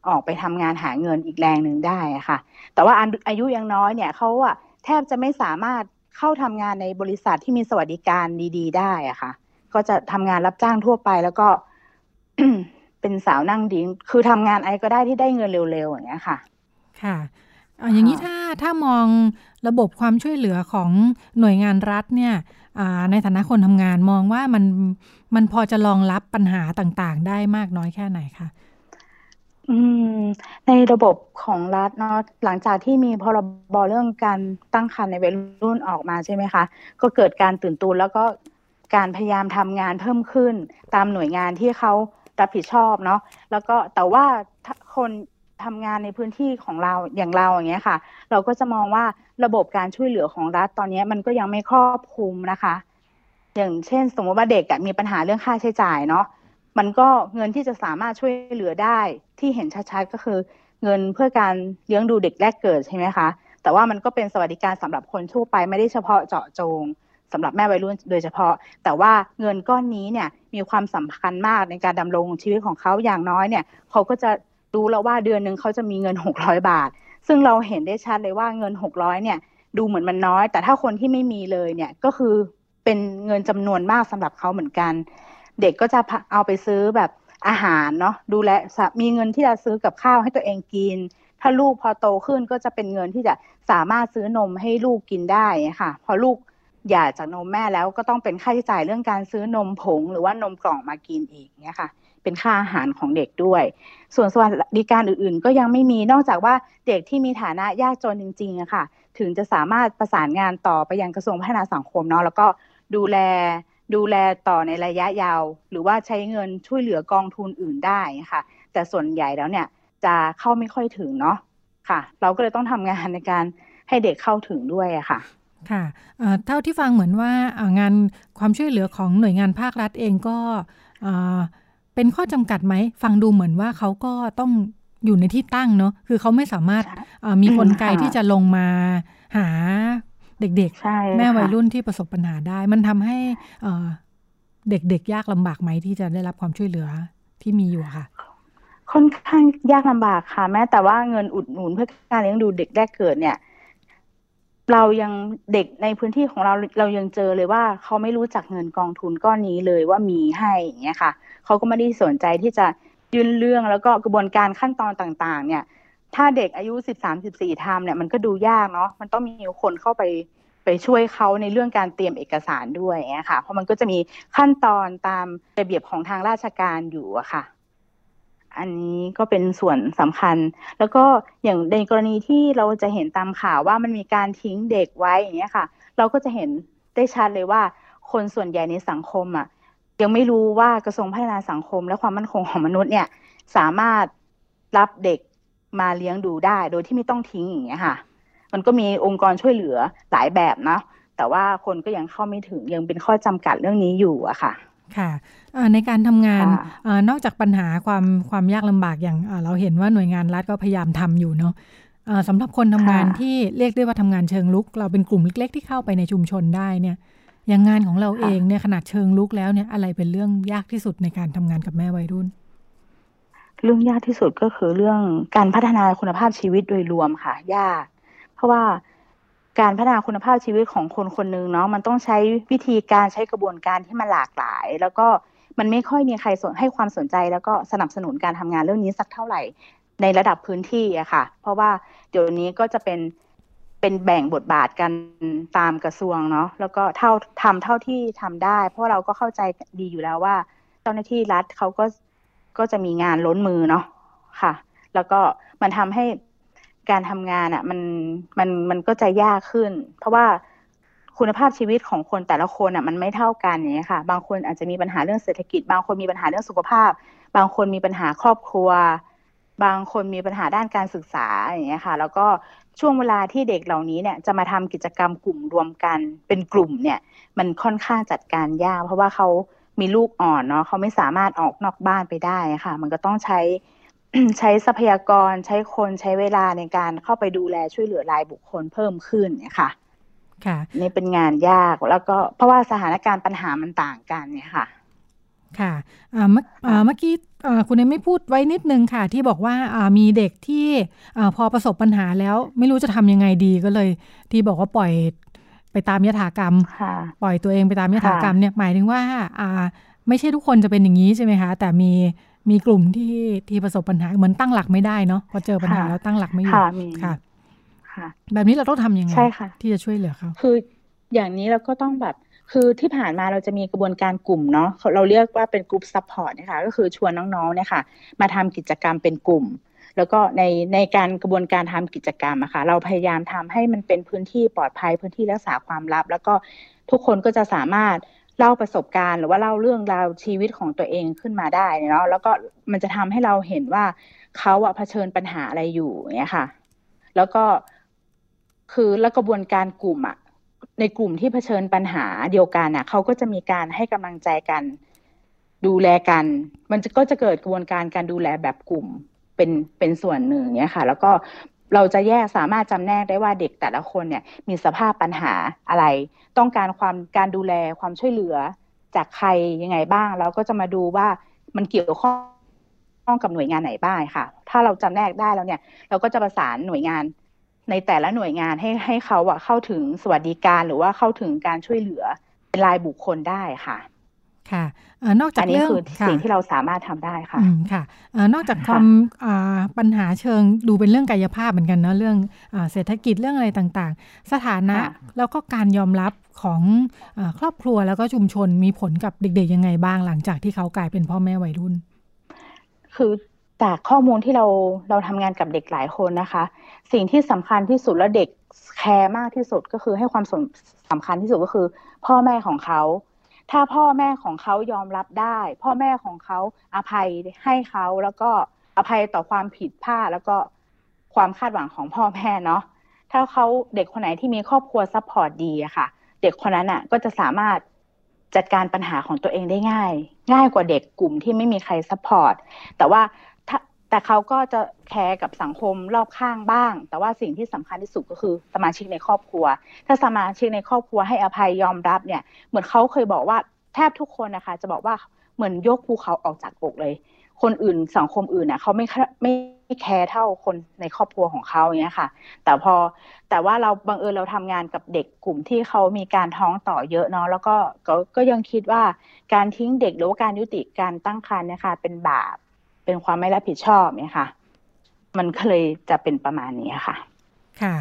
ออกไปทำงานหาเงินอีกแรงหนึ่งได้ค่ะ แต่ว่าอายุยังน้อยเนี่ยเขาอะแทบจะไม่สามารถเข้าทำงานในบริษัทที่มีสวัสดิการดีๆ ได้อะค่ะ ก็จะทำงานรับจ้างทั่วไปแล้วก็เป็นสาวนั่งดิ้งคือทำงานอะไรก็ได้ที่ได้เงินเร็วๆอย่างเงี้ยค่ะ ค่ะอย่างนี้ถ้าถ้ามองระบบความช่วยเหลือของหน่วยงานรัฐเนี่ย ในฐานะคนทำงานมองว่ามันมันพอจะรองรับปัญหาต่างๆ ได้มากน้อยแค่ไหนคะในระบบของรัฐเนาะหลังจากที่มีพรบเรื่องการตั้งครรภ์ในวัยรุ่นออกมาใช่ไหมคะ ก็เกิดการตื่นตัวแล้วก็การพยายามทำงานเพิ่มขึ้น ตามหน่วยงานที่เขารับผิดชอบเนาะแล้วก็แต่ว่าคน ทำงานในพื้นที่ของเราอย่างเราอย่างเงี้ยค่ะ เราก็จะมองว่าระบบการช่วยเหลือของรัฐตอนนี้มันก็ยังไม่ครอบคลุมนะคะ อย่างเช่น สมมติว่าเด็กมีปัญหาเรื่องค่าใช้จ่ายเนาะมันก็เงินที่จะสามารถช่วยเหลือได้ที่เห็นชัดๆก็คือ เงินเพื่อการเลี้ยงดูเด็กแรกเกิดใช่ไหมคะ แต่ว่ามันก็เป็นสวัสดิการสำหรับคนทั่วไปไม่ได้เฉพาะเจาะจงสำหรับแม่วัยรุ่นโดยเฉพาะ แต่ว่าเงินก้อนนี้เนี่ยมีความสำคัญมากในการดำรงชีวิตของเขาอย่างน้อยเนี่ยเขาก็จะ รู้แล้วว่าเดือนหนึ่งเขาจะมีเงินหกร้อยบาท ซึ่งเราเห็นได้ชัดเลยว่าเงินหกร้อยเนี่ย ดูเหมือนมันน้อย แต่ถ้าคนที่ไม่มีเลยเนี่ยก็คือเป็นเงินจำนวนมากสำหรับเขาเหมือนกัน เด็กก็จะเอาไปซื้อแบบอาหารเนาะดูแลมีเงินที่จะซื้อกับข้าวให้ตัวเองกิน ถ้าลูกพอโตขึ้นก็จะเป็นเงินที่จะสามารถซื้อนมให้ลูกกินได้ค่ะ พอลูกหย่าจากนมแม่แล้วก็ต้องเป็นค่าใช้จ่ายเรื่องการซื้อนมผงหรือว่านมกล่องมากินอีกเนี่ยค่ะ เป็นค่าอาหารของเด็กด้วย ส่วนสวัสดิการอื่นๆ ก็ยังไม่มีนอกจากว่าเด็กที่มีฐานะยากจนจริงๆอะค่ะ ถึงจะสามารถประสานงานต่อไปยังกระทรวงพัฒนาสังคมเนาะแล้วก็ดูแลดูแลต่อในระยะยาว หรือว่าใช้เงินช่วยเหลือกองทุนอื่นได้ค่ะ แต่ส่วนใหญ่แล้วเนี่ยจะเข้าไม่ค่อยถึงเนาะค่ะ เราก็เลยต้องทำงานในการให้เด็กเข้าถึงด้วยอะค่ะค่ะเท่าที่ฟังเหมือนว่างานความช่วยเหลือของหน่วยงานภาครัฐเองก็ เป็นข้อจำกัดไหม ฟังดูเหมือนว่าเขาก็ต้องอยู่ในที่ตั้งเนาะคือเขาไม่สามารถมีกลไกที่จะลงมาหาเด็กๆ แม่วัยรุ่นที่ประสบปัญหาได้ มันทำให้เด็กๆ ยากลำบากไหมที่จะได้รับความช่วยเหลือที่มีอยู่ค่ะ ค่อนข้างยากลำบากค่ะ แม้แต่ว่าเงินอุดหนุนเพื่อการเลี้ยงดูเด็กแรกเกิดเนี่ย เรายังเด็กในพื้นที่ของเราเรายังเจอเลยว่าเขาไม่รู้จักเงินกองทุนก้อนนี้เลยว่ามีให้อย่างเงี้ยค่ะ เขาก็ไม่ได้สนใจที่จะยื่นเรื่องแล้วก็กระบวนการขั้นตอนต่าง ๆ เนี่ย ถ้าเด็กอายุสิบสามสิบสี่ทำเนี่ยมันก็ดูยากเนาะมันต้องมีคนเข้าไปไปช่วยเขาในเรื่องการเตรียมเอกสารด้วยเงี้ยค่ะเพราะมันก็จะมีขั้นตอนตามระเบียบของทางราชการอยู่อะค่ะ อันนี้ก็เป็นส่วนสำคัญ แล้วก็อย่างในกรณีที่เราจะเห็นตามข่าวว่ามันมีการทิ้งเด็กไว้อย่างเงี้ยค่ะ เราก็จะเห็นได้ชัดเลยว่าคนส่วนใหญ่ในสังคมอะ ยังไม่รู้ว่ากระทรวงพัฒนาสังคมและความมั่นคงของมนุษย์เนี่ย สามารถรับเด็กมาเลี้ยงดูได้ โดยที่ไม่ต้องทิ้งอย่างเงี้ยค่ะ มันก็มีองค์กรช่วยเหลือหลายแบบเนาะแต่ว่าคนก็ยังเข้าไม่ถึงยังเป็นข้อจำกัดเรื่องนี้อยู่อะค่ะค่ะในการทำงานอนอกจากปัญหาความความยากลำบากอย่างเราเห็นว่าหน่วยงานรัฐก็พยายามทำอยู่เนาะสำหรับคนทำงานที่เรียกได้ว่าทำงานเชิงลุก เราเป็นกลุ่มเล็ก ๆ ที่เข้าไปในชุมชนได้เนี่ย อย่างงานของเราเองเนี่ยขนาดเชิงลุกแล้วเนี่ยอะไรเป็นเรื่องยากที่สุดในการทำงานกับแม่วัยรุ่น เรื่องยากที่สุดก็คือเรื่องการพัฒนาคุณภาพชีวิตโดยรวมค่ะ ยาก เพราะว่าการพัฒนาคุณภาพชีวิตของคนคนหนึ่งเนาะมันต้องใช้วิธีการใช้กระบวนการที่มันหลากหลาย แล้วก็มันไม่ค่อยมีใครให้ความสนใจ แล้วก็สนับสนุนการทำงานเรื่องนี้สักเท่าไหร่ในระดับพื้นที่อะค่ะ เพราะว่าเดี๋ยวนี้ก็จะเป็น เป็นแบ่งบทบาทกันตามกระทรวงเนาะแล้วก็เท่าทำเท่าที่ทำได้ เพราะเราก็เข้าใจดีอยู่แล้วว่า เจ้าหน้าที่รัฐเขาก็ก็จะมีงานล้นมือเนาะค่ะ แล้วก็มันทำให้การทำงานอะ่ะ มันมันมันก็จะยากขึ้น เพราะว่าคุณภาพชีวิตของคนแต่ละคนอะมันไม่เท่ากันอย่างเงี้ยค่ะ บางคนอาจจะมีปัญหาเรื่องเศรษฐกิจ บางคนมีปัญหาเรื่องสุขภาพ บางคนมีปัญหาครอบครัว บางคนมีปัญหาด้านการศึกษาอย่างเงี้ยค่ะ แล้วก็ ช่วงเวลาที่เด็กเหล่านี้เนี่ยจะมาทำกิจกรรมกลุ่มรวมกันเป็นกลุ่มเนี่ย มันค่อนข้างจัดการยากเพราะว่าเขามีลูกอ่อนเนาะเขาไม่สามารถออกนอกบ้านไปได้ค่ะ มันก็ต้องใช้ใช้ทรัพยากรใช้คนใช้เวลาในการเข้าไปดูแลช่วยเหลือรายบุคคลเพิ่มขึ้นเนี่ยค่ะ ค่ะนี่เป็นงานยากแล้วก็เพราะว่าสถานการณ์ปัญหามันต่างกันเนี่ยค่ะ ค่ะเมื่อเมื่อกี้คุณเอไม่พูดไว้นิดนึงค่ะ ที่บอกว่ามีเด็กที่พอประสบปัญหาแล้ว ไม่รู้จะทำยังไงดีก็เลย ที่บอกว่าปล่อยไปตามยถากรรม ปล่อยตัวเองไปตามยถากรรมเนี่ยหมายถึงว่าไม่ใช่ทุกคนจะเป็นอย่างนี้ใช่ไหมคะ แต่มีมีกลุ่มที่ที่ประสบปัญหาเหมือนตั้งหลักไม่ได้เนาะพอเจอปัญหาแล้วตั้งหลักไม่อยู่ค่ะค่ะ แบบนี้เราต้องทำยังไงใช่ค่ะที่จะช่วยเหลือเขาคืออย่างนี้เราก็ต้องแบบ คือที่ผ่านมาเราจะมีกระบวนการกลุ่มเนาะเราเรียกว่าเป็นกลุ่ม support นะคะก็คือชวนน้องๆเนี่ยค่ะมาทำกิจกรรมเป็นกลุ่ม แล้วก็ในในการกระบวนการทำกิจกรรมอะค่ะเราพยายามทำให้มันเป็นพื้นที่ปลอดภัยพื้นที่รักษาความลับ แล้วก็ทุกคนก็จะสามารถเล่าประสบการณ์ หรือว่าเล่าเรื่องราวชีวิตของตัวเองขึ้นมาได้เนาะแล้วก็มันจะทำให้เราเห็นว่าเขาอะเผชิญปัญหาอะไรอยู่เนี่ยค่ะ แล้วก็คือแล้วกระบวนการกลุ่มอะ ในกลุ่มที่เผชิญปัญหาเดียวกันน่ะเขาก็จะมีการให้กำลังใจกัน ดูแลกัน มันก็จะเกิดกระบวนการการดูแลแบบกลุ่มเป็นเป็นส่วนหนึ่งเนี่ยค่ะ แล้วก็เราจะแยกสามารถจำแนกได้ว่าเด็กแต่ละคนเนี่ย มีสภาพปัญหาอะไร ต้องการความการดูแลความช่วยเหลือจากใครยังไงบ้าง แล้วก็จะมาดูว่ามันเกี่ยวข้องกับหน่วยงานไหนบ้างค่ะ ถ้าเราจำแนกได้แล้วเนี่ย เราก็จะประสานหน่วยงาน ในแต่ละหน่วยงานให้ให้เขาอะเข้าถึงสวัสดิการหรือว่าเข้าถึงการช่วยเหลือเป็นรายบุคคลได้ค่ะค่ะนอกจากเรื่องสิ่งที่เราสามารถทำได้ค่ะค่ะนอกจากความปัญหาเชิงดูเป็นเรื่องกายภาพเหมือนกันเนาะเรื่องเศรษฐกิจเรื่องอะไรต่างๆ สถานะแล้วก็การยอมรับของครอบครัวแล้วก็ชุมชนมีผลกับเด็กๆยังไงบ้างหลังจากที่เขากลายเป็นพ่อแม่วัยรุ่น คือ จากข้อมูลที่เราเราทำงานกับเด็กหลายคนนะคะ สิ่งที่สำคัญที่สุดและเด็กแคร์มากที่สุดก็คือให้ความสำคัญที่สุดก็คือ พ่อแม่ของเขาถ้าพ่อแม่ของเขายอมรับได้ พ่อแม่ของเขาอภัยให้เขาแล้วก็อภัยต่อความผิดพลาดแล้วก็ความคาดหวังของพ่อแม่เนาะถ้าเขาเด็กคนไหนที่มีครอบครัว support ดีอะค่ะ เด็กคนนั้นอะก็จะสามารถจัดการปัญหาของตัวเองได้ง่าย ง่ายกว่าเด็กกลุ่มที่ไม่มีใคร support แต่ว่า แต่เขาก็จะ care กับสังคมรอบข้างบ้าง แต่ว่าสิ่งที่สำคัญที่สุดก็คือสมาชิกในครอบครัว ถ้าสมาชิกในครอบครัวให้อภัยยอมรับเนี่ย เหมือนเขาเคยบอกว่าแทบทุกคนนะคะ จะบอกว่าเหมือนยกภูเขาออกจากอกเลย คนอื่นสังคมอื่นเนี่ยเขาไม่ไม่แคร์เท่าคนในครอบครัวของเขาเนี้ยค่ะ แต่พอแต่ว่าเราบังเอิญเราทำงานกับเด็กกลุ่มที่เขามีการท้องต่อเยอะเนาะแล้วก็ก็ยังคิดว่าการทิ้งเด็กหรือว่าการยุติการตั้งครรภ์นะคะเป็นบาป เป็นความไม่รับผิดชอบเนี่ยค่ะ มันก็เลยจะเป็นประมาณนี้ค่ะ ค่ะ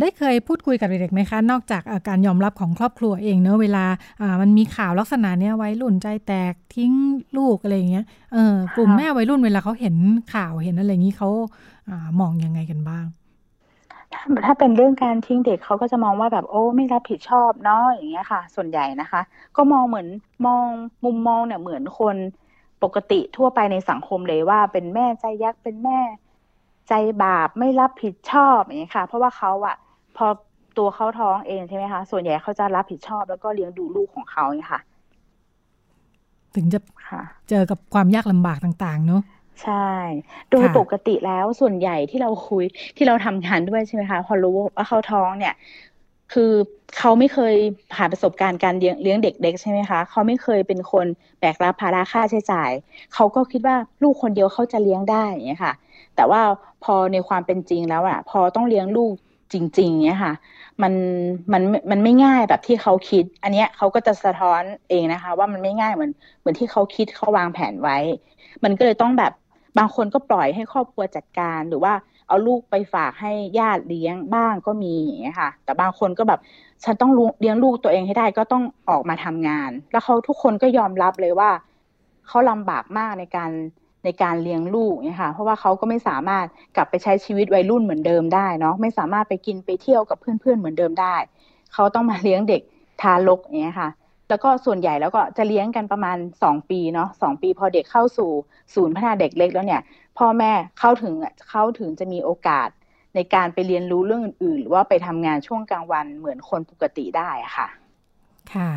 ได้เคยพูดคุยกับเด็กๆไหมคะ นอกจากการยอมรับของครอบครัวเองเนอะเวลามันมีข่าวลักษณะเนี้ยวัยรุ่นใจแตกทิ้งลูกอะไรเงี้ยเออกลุ่มแม่วัยรุ่นเวลาเขาเห็นข่าวเห็นอะไรอย่างนี้เขามองยังไงกันบ้าง ถ้าเป็นเรื่องการทิ้งเด็กเขาก็จะมองว่าแบบโอ้ไม่รับผิดชอบเนาะอย่างเงี้ยค่ะ ส่วนใหญ่นะคะ ก็มองเหมือนมองมุมมองเนี่ยเหมือนคน ปกติทั่วไปในสังคมเลยว่า เป็นแม่ใจยักษ์เป็นแม่ใจบาปไม่รับผิดชอบอย่างนี้ค่ะ เพราะว่าเขาอะพอตัวเขาท้องเองใช่ไหมคะ ส่วนใหญ่เขาจะรับผิดชอบ แล้วก็เลี้ยงดูลูกของเขาเนี่ยค่ะ ถึงจะเจอกับความยากลำบากต่าง ๆ เนาะใช่ โดยปกติแล้วส่วนใหญ่ที่เราคุยที่เราทำงานด้วยใช่ไหมคะ พอรู้ว่าเขาท้องเนี่ย คือเขาไม่เคยผ่านประสบการณ์การเลี้ยงเด็กๆใช่ไหมคะเขาไม่เคยเป็นคนแบกรับภาระค่าใช้จ่ายเขาก็คิดว่าลูกคนเดียวเขาจะเลี้ยงได้อย่างเงี้ยค่ะ แต่ว่าพอในความเป็นจริงแล้วอะพอต้องเลี้ยงลูกจริง ๆ เนี่ยค่ะ มันมันมันไม่ง่ายแบบที่เขาคิด อันเนี้ยเขาก็จะสะท้อนเองนะคะ ว่ามันไม่ง่ายเหมือนเหมือนที่เขาคิดเขาวางแผนไว้ มันก็เลยต้องแบบบางคนก็ปล่อยให้ครอบครัวจัดการหรือว่า เอาลูกไปฝากให้ญาติเลี้ยงบ้างก็มีอย่างเงี้ยค่ะ แต่บางคนก็แบบฉันต้องเลี้ยงลูกตัวเองให้ได้ก็ต้องออกมาทำงาน แล้วเขาทุกคนก็ยอมรับเลยว่าเขาลำบากมากในการในการเลี้ยงลูกเนี่ยค่ะ เพราะว่าเขาก็ไม่สามารถกลับไปใช้ชีวิตวัยรุ่นเหมือนเดิมได้เนาะ ไม่สามารถไปกินไปเที่ยวกับเพื่อนๆเหมือนเดิมได้ เขาต้องมาเลี้ยงเด็กทารกเนี่ยค่ะ แล้วก็ส่วนใหญ่แล้วก็จะเลี้ยงกันประมาณสองปีเนาะสองปีพอเด็กเข้าสู่ศูนย์พัฒนาเด็กเล็กแล้วเนี่ย พ่อแม่เข้าถึงเข้าถึงจะมีโอกาสในการไปเรียนรู้เรื่องอื่นๆ หรือว่าไปทำงานช่วงกลางวันเหมือนคนปกติได้ค่ะ ค่ะ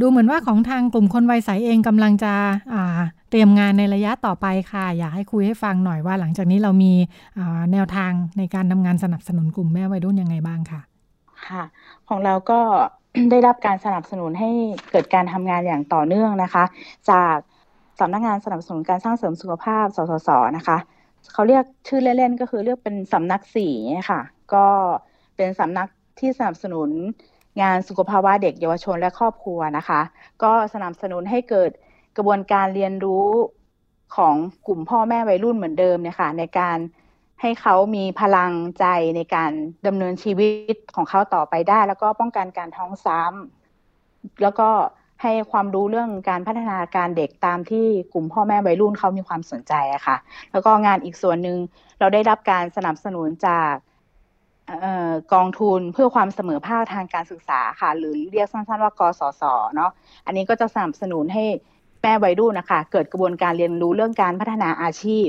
ดูเหมือนว่าของทางกลุ่มคนวัยใสเองกำลังจะเตรียมงานในระยะต่อไปค่ะ อยากให้คุยให้ฟังหน่อยว่าหลังจากนี้เรามีแนวทางในการทำงานสนับสนุนกลุ่มแม่วัยรุ่นยังไงบ้างค่ะ ค่ะ ของเราก็ได้รับการสนับสนุนให้เกิดการทำงานอย่างต่อเนื่องนะคะ จาก สำนักงานสนับสนุนการสร้างเสริมสุขภาพ สสส นะคะ เขาเรียกชื่อเล่นๆ ก็คือเรียกเป็นสำนักสี่ค่ะ ก็เป็นสำนักที่สนับสนุนงานสุขภาวะเด็กเยาวชนและครอบครัวนะคะ ก็สนับสนุนให้เกิดกระบวนการเรียนรู้ของกลุ่มพ่อแม่วัยรุ่นเหมือนเดิมเนี่ยค่ะในการให้เขามีพลังใจในการดำเนินชีวิตของเขาต่อไปได้ แล้วก็ป้องกันการท้องซ้ำแล้วก็ ให้ความรู้เรื่องการพัฒนาการเด็กตามที่กลุ่มพ่อแม่วัยรุ่นเขามีความสนใจอะค่ะ แล้วก็งานอีกส่วนหนึ่งเราได้รับการสนับสนุนจากกองทุนเพื่อความเสมอภาคทางการศึกษาค่ะ หรือเรียกสั้นๆว่ากสศเนาะอันนี้ก็จะสนับสนุนให้แม่วัยรุ่นนะคะ เกิดกระบวนการเรียนรู้เรื่องการพัฒนาอาชีพ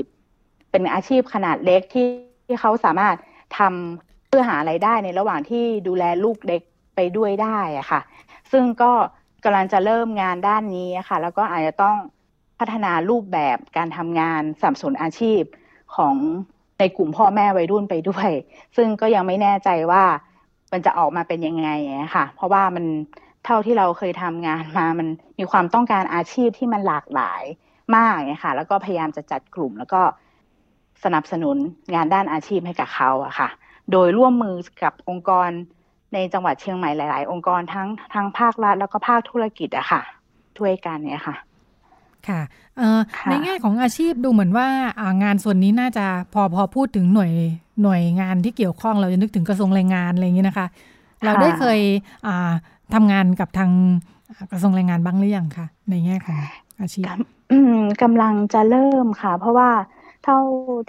เป็นอาชีพขนาดเล็กที่ที่เขาสามารถทำเพื่อหาไรายได้ในระหว่างที่ดูแลลูกเด็กไปด้วยได้อะค่ะ ซึ่งก็ กำลังจะเริ่มงานด้านนี้ค่ะ แล้วก็อาจจะต้องพัฒนารูปแบบการทำงานสับสนอาชีพของในกลุ่มพ่อแม่วัยรุ่นไปด้วย ซึ่งก็ยังไม่แน่ใจว่ามันจะออกมาเป็นยังไงค่ะ เพราะว่ามันเท่าที่เราเคยทำงานมา มันมีความต้องการอาชีพที่มันหลากหลายมากเนี่ยค่ะ แล้วก็พยายามจะจัดกลุ่ม แล้วก็สนับสนุนงานด้านอาชีพให้กับเขาอะค่ะ โดยร่วมมือกับองค์กร ในจังหวัดเชียงใหม่หลาย ๆ องค์กรทั้งทั้งภาครัฐแล้วก็ภาคธุรกิจอะค่ะช่วยกันเนี่ยค่ะค่ะในแง่ของอาชีพดูเหมือนว่างานส่วนนี้น่าจะพอพอพูดถึงหน่วยหน่วยงานที่เกี่ยวข้องเราจะนึกถึงกระทรวงแรงงานอะไรอย่างนี้นะคะ เราได้เคยทำงานกับทางกระทรวงแรงงานบ้างหรือยังคะในแง่ของอาชีพกำลังจะเริ่มค่ะ เพราะว่าเท่า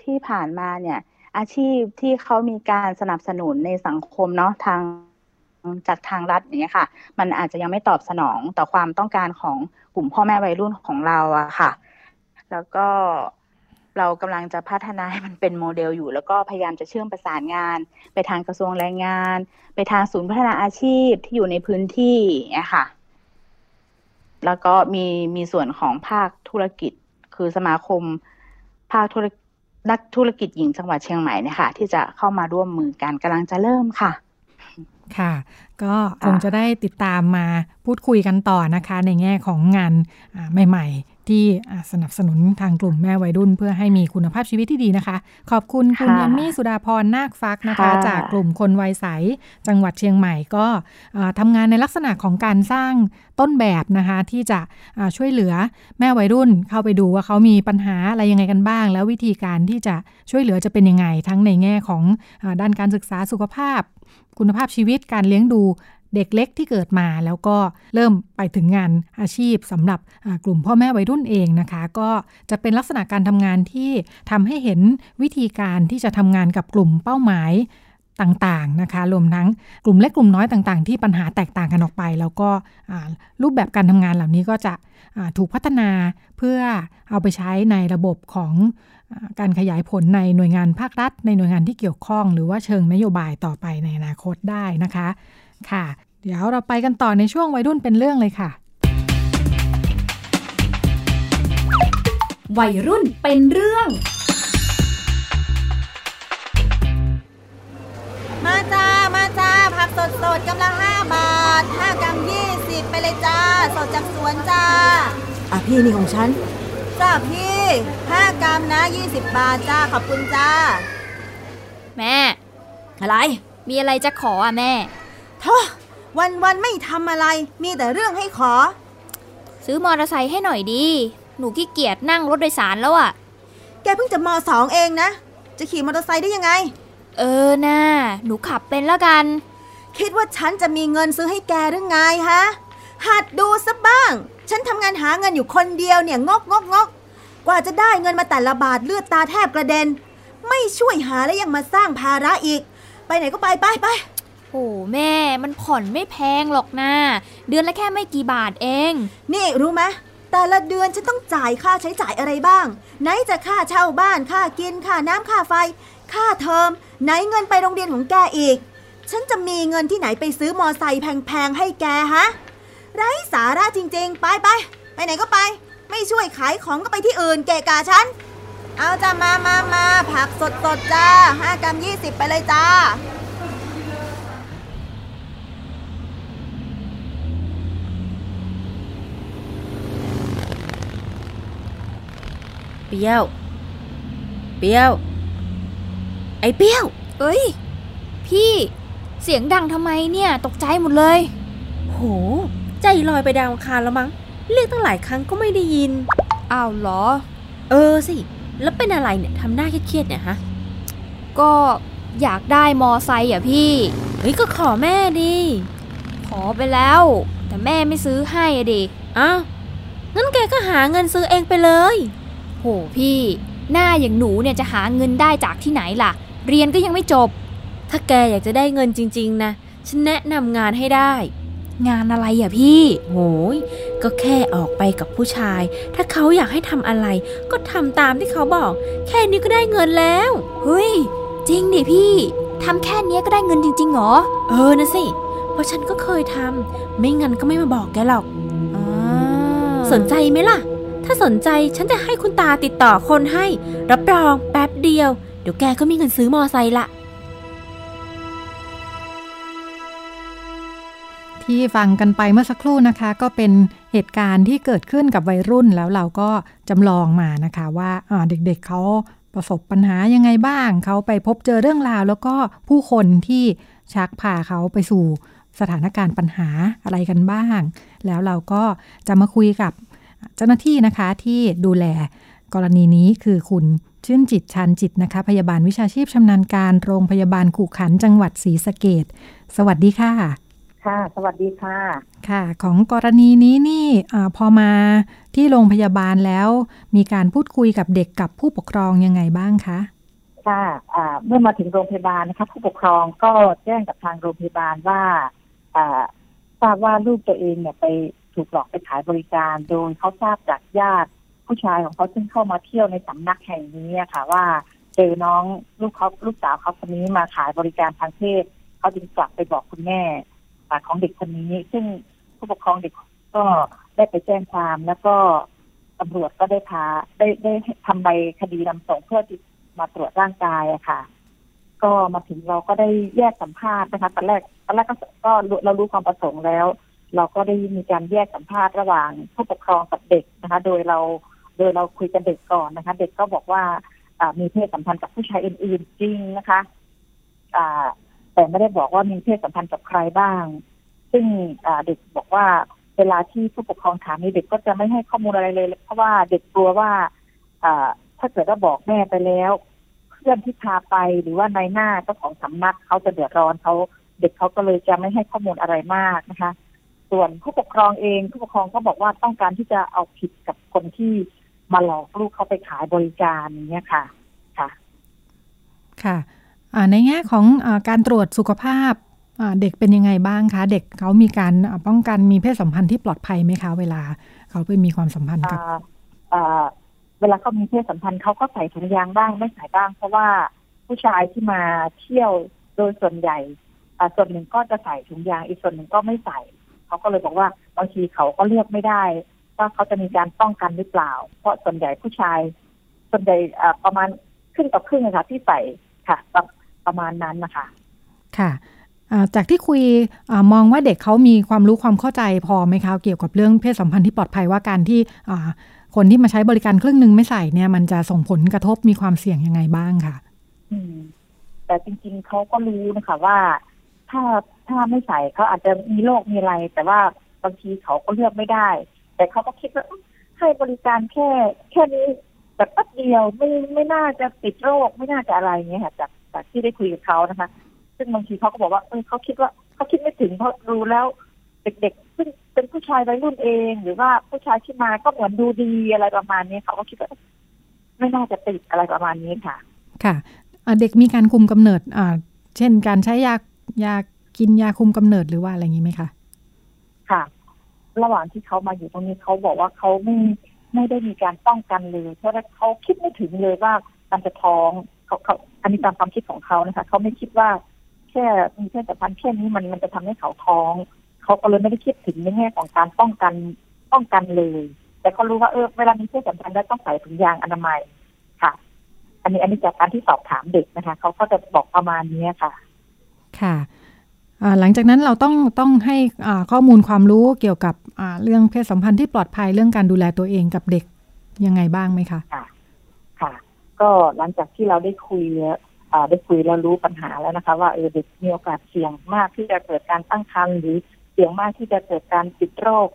ที่ผ่านมาเนี่ย อาชีพที่เขามีการสนับสนุนในสังคมเนาะทาง จากทางรัฐอย่างเงี้ยค่ะ มันอาจจะยังไม่ตอบสนองต่อความต้องการของกลุ่มพ่อแม่วัยรุ่นของเราอะค่ะ แล้วก็เรากำลังจะพัฒนาให้มันเป็นโมเดลอยู่ แล้วก็พยายามจะเชื่อมประสานงาน ไปทางกระทรวงแรงงาน ไปทางศูนย์พัฒนาอาชีพที่อยู่ในพื้นที่เนี่ยค่ะแล้วก็มีมีส่วนของภาคธุรกิจ คือสมาคม ภาคธุรนักธุรกิจหญิงจังหวัดเชียงใหม่เนี่ยค่ะที่จะเข้ามาร่วมมือกันกำลังจะเริ่มค่ะ ค่ะ ก็คงจะได้ติดตามมาพูดคุยกันต่อนะคะ ในแง่ของงานใหม่ ๆ ที่สนับสนุนทางกลุ่มแม่วัยรุ่น เพื่อให้มีคุณภาพชีวิตที่ดีนะคะ ขอบคุณคุณยมมี่สุดาพรนาคฟักนะคะ จากกลุ่มคนวัยใส จังหวัดเชียงใหม่ก็ทำงานในลักษณะของการสร้างต้นแบบนะคะ ที่จะช่วยเหลือแม่วัยรุ่นเข้าไปดูว่าเขามีปัญหาอะไรยังไงกันบ้าง แล้ววิธีการที่จะช่วยเหลือจะเป็นยังไง ทั้งในแง่ของด้านการศึกษาสุขภาพ คุณภาพชีวิตการเลี้ยงดูเด็กเล็กที่เกิดมาแล้วก็เริ่มไปถึงงานอาชีพสำหรับกลุ่มพ่อแม่วัยรุ่นเองนะคะ ก็จะเป็นลักษณะการทำงานที่ทำให้เห็นวิธีการที่จะทำงานกับกลุ่มเป้าหมาย ต่างๆนะคะรวมทั้งกลุ่มเล็กกลุ่มน้อยต่างๆ ที่ปัญหาแตกต่างกันออกไป แล้วก็รูปแบบการทำงานเหล่านี้ก็จะถูกพัฒนาเพื่อเอาไปใช้ในระบบของการขยายผลในหน่วยงานภาครัฐ ในหน่วยงานที่เกี่ยวข้อง หรือว่าเชิงนโยบายต่อไปในอนาคตได้นะคะค่ะ เดี๋ยวเราไปกันต่อในช่วงวัยรุ่นเป็นเรื่องเลยค่ะ วัยรุ่นเป็นเรื่อง ผักสดสดกำลังห้าบาทห้ากรัมยี่สิบไปเลยจ้า สดจากสวนจ้า อะพี่นี่ของฉัน จ้าพี่ห้ากรัมนะ20บาทจ้า ขอบคุณจ้า แม่ อะไร มีอะไรจะขออะแม่โธ่วันวันๆไม่ทำอะไร มีแต่เรื่องให้ขอ ซื้อมอเตอร์ไซค์ให้หน่อยดี หนูขี้เกียจนั่งรถโดยสารแล้วอะ แกเพิ่งจะมสองเองนะ จะขี่มอเตอร์ไซค์ได้ยังไง เออน่าหนูขับเป็นแล้วกัน คิดว่าฉันจะมีเงินซื้อให้แกหรือไงฮะ หัดดูสักบ้าง ฉันทำงานหาเงินอยู่คนเดียวเนี่ยงกงกงกกว่าจะได้เงินมาแต่ละบาทเลือดตาแทบกระเด็น ไม่ช่วยหาแล้วยังมาสร้างภาระอีก ไปไหนก็ไปไปไปโอ้แม่มันผ่อนไม่แพงหรอกนะ เดือนละแค่ไม่กี่บาทเอง นี่รู้ไหมแต่ละเดือนฉันต้องจ่ายค่าใช้จ่ายอะไรบ้าง ไหนจะค่าเช่าบ้านค่ากินค่าน้ำค่าไฟ ค่าเทอม ไหนเงินไปโรงเรียนของแกอีก ฉันจะมีเงินที่ไหนไปซื้อมอไซค์แพงๆให้แกฮะไร้สาระจริงๆ ไปไปไปไหนก็ไป ไม่ช่วยขายของก็ไปที่อื่นเกะกาฉัน เอาจ้ามามามาผักสดสดๆจ้าห้ากรัมยี่สิบไปเลยจ้า เปรี้ยว เปรี้ยว ไอ้เปรี้ยว เอ้ย พี่ เสียงดังทำไมเนี่ยตกใจหมดเลย โห ใจลอยไปดาวอังคารแล้วมั้ง เรียกตั้งหลายครั้งก็ไม่ได้ยิน อ้าวเหรอ เออสิ แล้วเป็นอะไรเนี่ยทำหน้าเครียดๆเนี่ยฮะ ก็อยากได้มอไซค์อะพี่ เฮ้ยก็ขอแม่ดิ ขอไปแล้ว แต่แม่ไม่ซื้อให้อะดิอ้าวงั้นแกก็หาเงินซื้อเองไปเลย โหพี่ หน้าอย่างหนูเนี่ยจะหาเงินได้จากที่ไหนล่ะ เรียนก็ยังไม่จบ ถ้าแกอยากจะได้เงินจริง ๆ นะ ฉันแนะนำงานให้ได้ งานอะไรอะพี่ โหย ก็แค่ออกไปกับผู้ชาย ถ้าเขาอยากให้ทำอะไร ก็ทำตามที่เขาบอก แค่นี้ก็ได้เงินแล้ว เฮ้ย จริงดิพี่ทำแค่เนี้ยก็ได้เงินจริงๆเหรอ เออนะสิ เพราะฉันก็เคยทำไม่งั้นก็ไม่มาบอกแกหรอกอ่าสนใจไหมล่ะ ถ้าสนใจฉันจะให้คุณตาติดต่อคนให้ รับรองแป๊บเดียว เดี๋ยวแกก็มีเงินซื้อมอไซค์ละ ที่ฟังกันไปเมื่อสักครู่นะคะ ก็เป็นเหตุการณ์ที่เกิดขึ้นกับวัยรุ่นแล้วเราก็จำลองมานะคะว่าเด็กๆเเขาประสบปัญหายังไงบ้าง เขาไปพบเจอเรื่องราว แล้วก็ผู้คนที่ชักพาเขาไปสู่สถานการณ์ปัญหาอะไรกันบ้าง แล้วเราก็จะมาคุยกับเจ้าหน้าที่นะคะที่ดูแลกรณีนี้คือคุณชื่นจิตชันจิตนะคะ พยาบาลวิชาชีพชำนาญการโรงพยาบาลขู่ขันจังหวัดศรีสะเกดสวัสดีค่ะ ค่ะ สวัสดีค่ะ ค่ะ ของกรณีนี้นี่อาพอมาที่โรงพยาบาลแล้ว มีการพูดคุยกับเด็กกับผู้ปกครองยังไงบ้างคะค่ะอ่าเมื่อมาถึงโรงพยาบาลนะคะผู้ปกครองก็แจ้งกับทางโรงพยาบาลว่าอ่าทราบว่าลูกตัวเองเนี่ยไปถูกหลอกไปขายบริการโดยเขาทราบจากญาติผู้ชายของเขาซึ่งเข้ามาเที่ยวในสำนักแห่งนี้อะค่ะว่าเจอน้องลูกเขาลูกสาวเขาคนนี้มาขายบริการทางเพศเขาจึงกลับไปบอกคุณแม่่าของเด็กคนนี้ ซึ่งผู้ปกครองเด็กก็ได้ไปแจ้งความแล้วก็ตำรวจก็ได้พาได้ได้ทำใบคดีนำส่งเพื่อที่มาตรวจร่างกายอะค่ะ ก็มาถึงเราก็ได้แยกสัมภาษณ์นะคะตอนแรกตอนแรกก็ก็เรารู้ความประสงค์แล้ว เราก็ได้มีการแยกสัมภาษณ์ระหว่างผู้ปกครองกับเด็กนะคะ โดยเราโดยเราคุยกับเด็กก่อนนะคะ เด็กก็บอกว่าอ่ามีเพศสัมพันธ์กับผู้ชายอื่นๆจริงนะคะอ่า แต่ไม่ได้บอกว่ามีเพศสัมพันธ์กับใครบ้าง ซึ่งเด็กบอกว่าเวลาที่ผู้ปกครองถามนี่เด็กก็จะไม่ให้ข้อมูลอะไรเลย เพราะว่าเด็กกลัวว่าอถ้าเกิดว่าบอกแม่ไปแล้ว เพื่อนที่พาไปหรือว่านายหน้าเจ้าของสำนักเขาจะเดือดร้อนเขาเด็กเขาก็เลยจะไม่ให้ข้อมูลอะไรมากนะคะ ส่วนผู้ปกครองเองผู้ปกครองก็บอกว่าต้องการที่จะเอาผิดกับคนที่มาหลอกลูกเขาไปขายบริการอย่างเงี้ยค่ะ ค่ะ ค่ะ ในแง่ของอการตรวจสุขภาพเด็กเป็นยังไงบ้างคะ เด็กเขามีการป้องกันมีเพศสัมพันธ์ที่ปลอดภัยไหมคะ เวลาเขาไปมีความสัมพันธ์กับเวลาเขามีเพศสัมพันธ์เขาก็ใส่ถุงยางบ้างไม่ใส่บ้าง เพราะว่าผู้ชายที่มาเที่ยวโดยส่วนใหญ่ส่วนหนึ่งก็จะใส่ถุงยางอีกส่วนหนึ่งก็ไม่ใส่เขาก็เลยบอกว่าบางทีเขาก็เลือกไม่ได้ ว่าเขาจะมีการป้องกันหรือเปล่า เพราะส่วนใหญ่ผู้ชาย ส่วนใหญ่ประมาณครึ่งต่อครึ่งอะคะที่ใส่ค่ะ ประประมาณนั้นนะคะค่ะอ่าจากที่คุยอามองว่าเด็กเขามีความรู้ความเข้าใจพอไหมคะเกี่ยวกับเรื่องเพศสัมพันธ์ที่ปลอดภัยว่าการที่อ่าคนที่มาใช้บริการครึ่งหนึ่งไม่ใส่เนี่ย มันจะส่งผลกระทบมีความเสี่ยงยังไงบ้างค่ะอืมไปแต่จริงๆเขาก็รู้นะคะว่า ถ้าถ้าไม่ใส่เขาอาจจะมีโรคมีอะไร แต่ว่าบางทีเขาก็เลือกไม่ได้ แต่เขาก็คิดว่าให้บริการแค่ แค่นี้แบบแป๊บเดียวไม่ไม่น่าจะติดโรคไม่น่าจะอะไรเงี้ยค่ะจาก จากที่ได้คุยกับเขานะคะ ซึ่งบางทีเขาก็บอกว่าเออเขาคิดว่าเขาคิดไม่ถึงเพราะรู้แล้วเด็กๆ ซึ่งเป็นผู้ชายวัยรุ่นเอง หรือว่าผู้ชายที่มาก็เหมือนดูดีอะไรประมาณนี้เขาก็คิดว่าไม่น่าจะติดอะไรประมาณนี้ค่ะ ค่ะอ่าเด็กมีการคุมกำเนิดอ่าเช่นการใช้ยายากินยาคุมกำเนิดหรือว่าอะไรอย่างนี้ไหมคะค่ะ ระหว่างที่เขามาอยู่ตรงนี้เขาบอกว่าเขาไม่ไม่ได้มีการป้องกันเลย เพราะว่าเขาคิดไม่ถึงเลยว่าการจะท้องเขาเขา อันนี้ตามความคิดของเขานะคะเขาไม่คิดว่าแค่มีเพศสัมพันธ์แค่นี้มันมันจะทำให้เขาท้อง เขาก็เลยไม่ได้คิดถึงในแง่ของการป้องกันป้องกันเลย แต่เขารู้ว่าเออเวลามีเพศสัมพันธ์แล้วต้องใส่ถุงยางอนามัยค่ะ อันนี้อันนี้จากการที่สอบถามเด็กนะคะ เขาก็จะบอกประมาณนี้ค่ะ ค่ะอ่าหลังจากนั้นเราต้องต้องให้อ่าข้อมูลความรู้เกี่ยวกับอ่าเรื่องเพศสัมพันธ์ที่ปลอดภัยเรื่องการดูแลตัวเองกับเด็กยังไงบ้างไหมคะค่ะ ก็หลังจากที่เราได้คุยอ่าได้คุยแล้วรู้ปัญหาแล้วนะคะ ว่าเออเด็กมีโอกาสเสี่ยงมากที่จะเกิดการตั้งครรภ์หรือเสี่ยงมากที่จะเกิดการติดโรค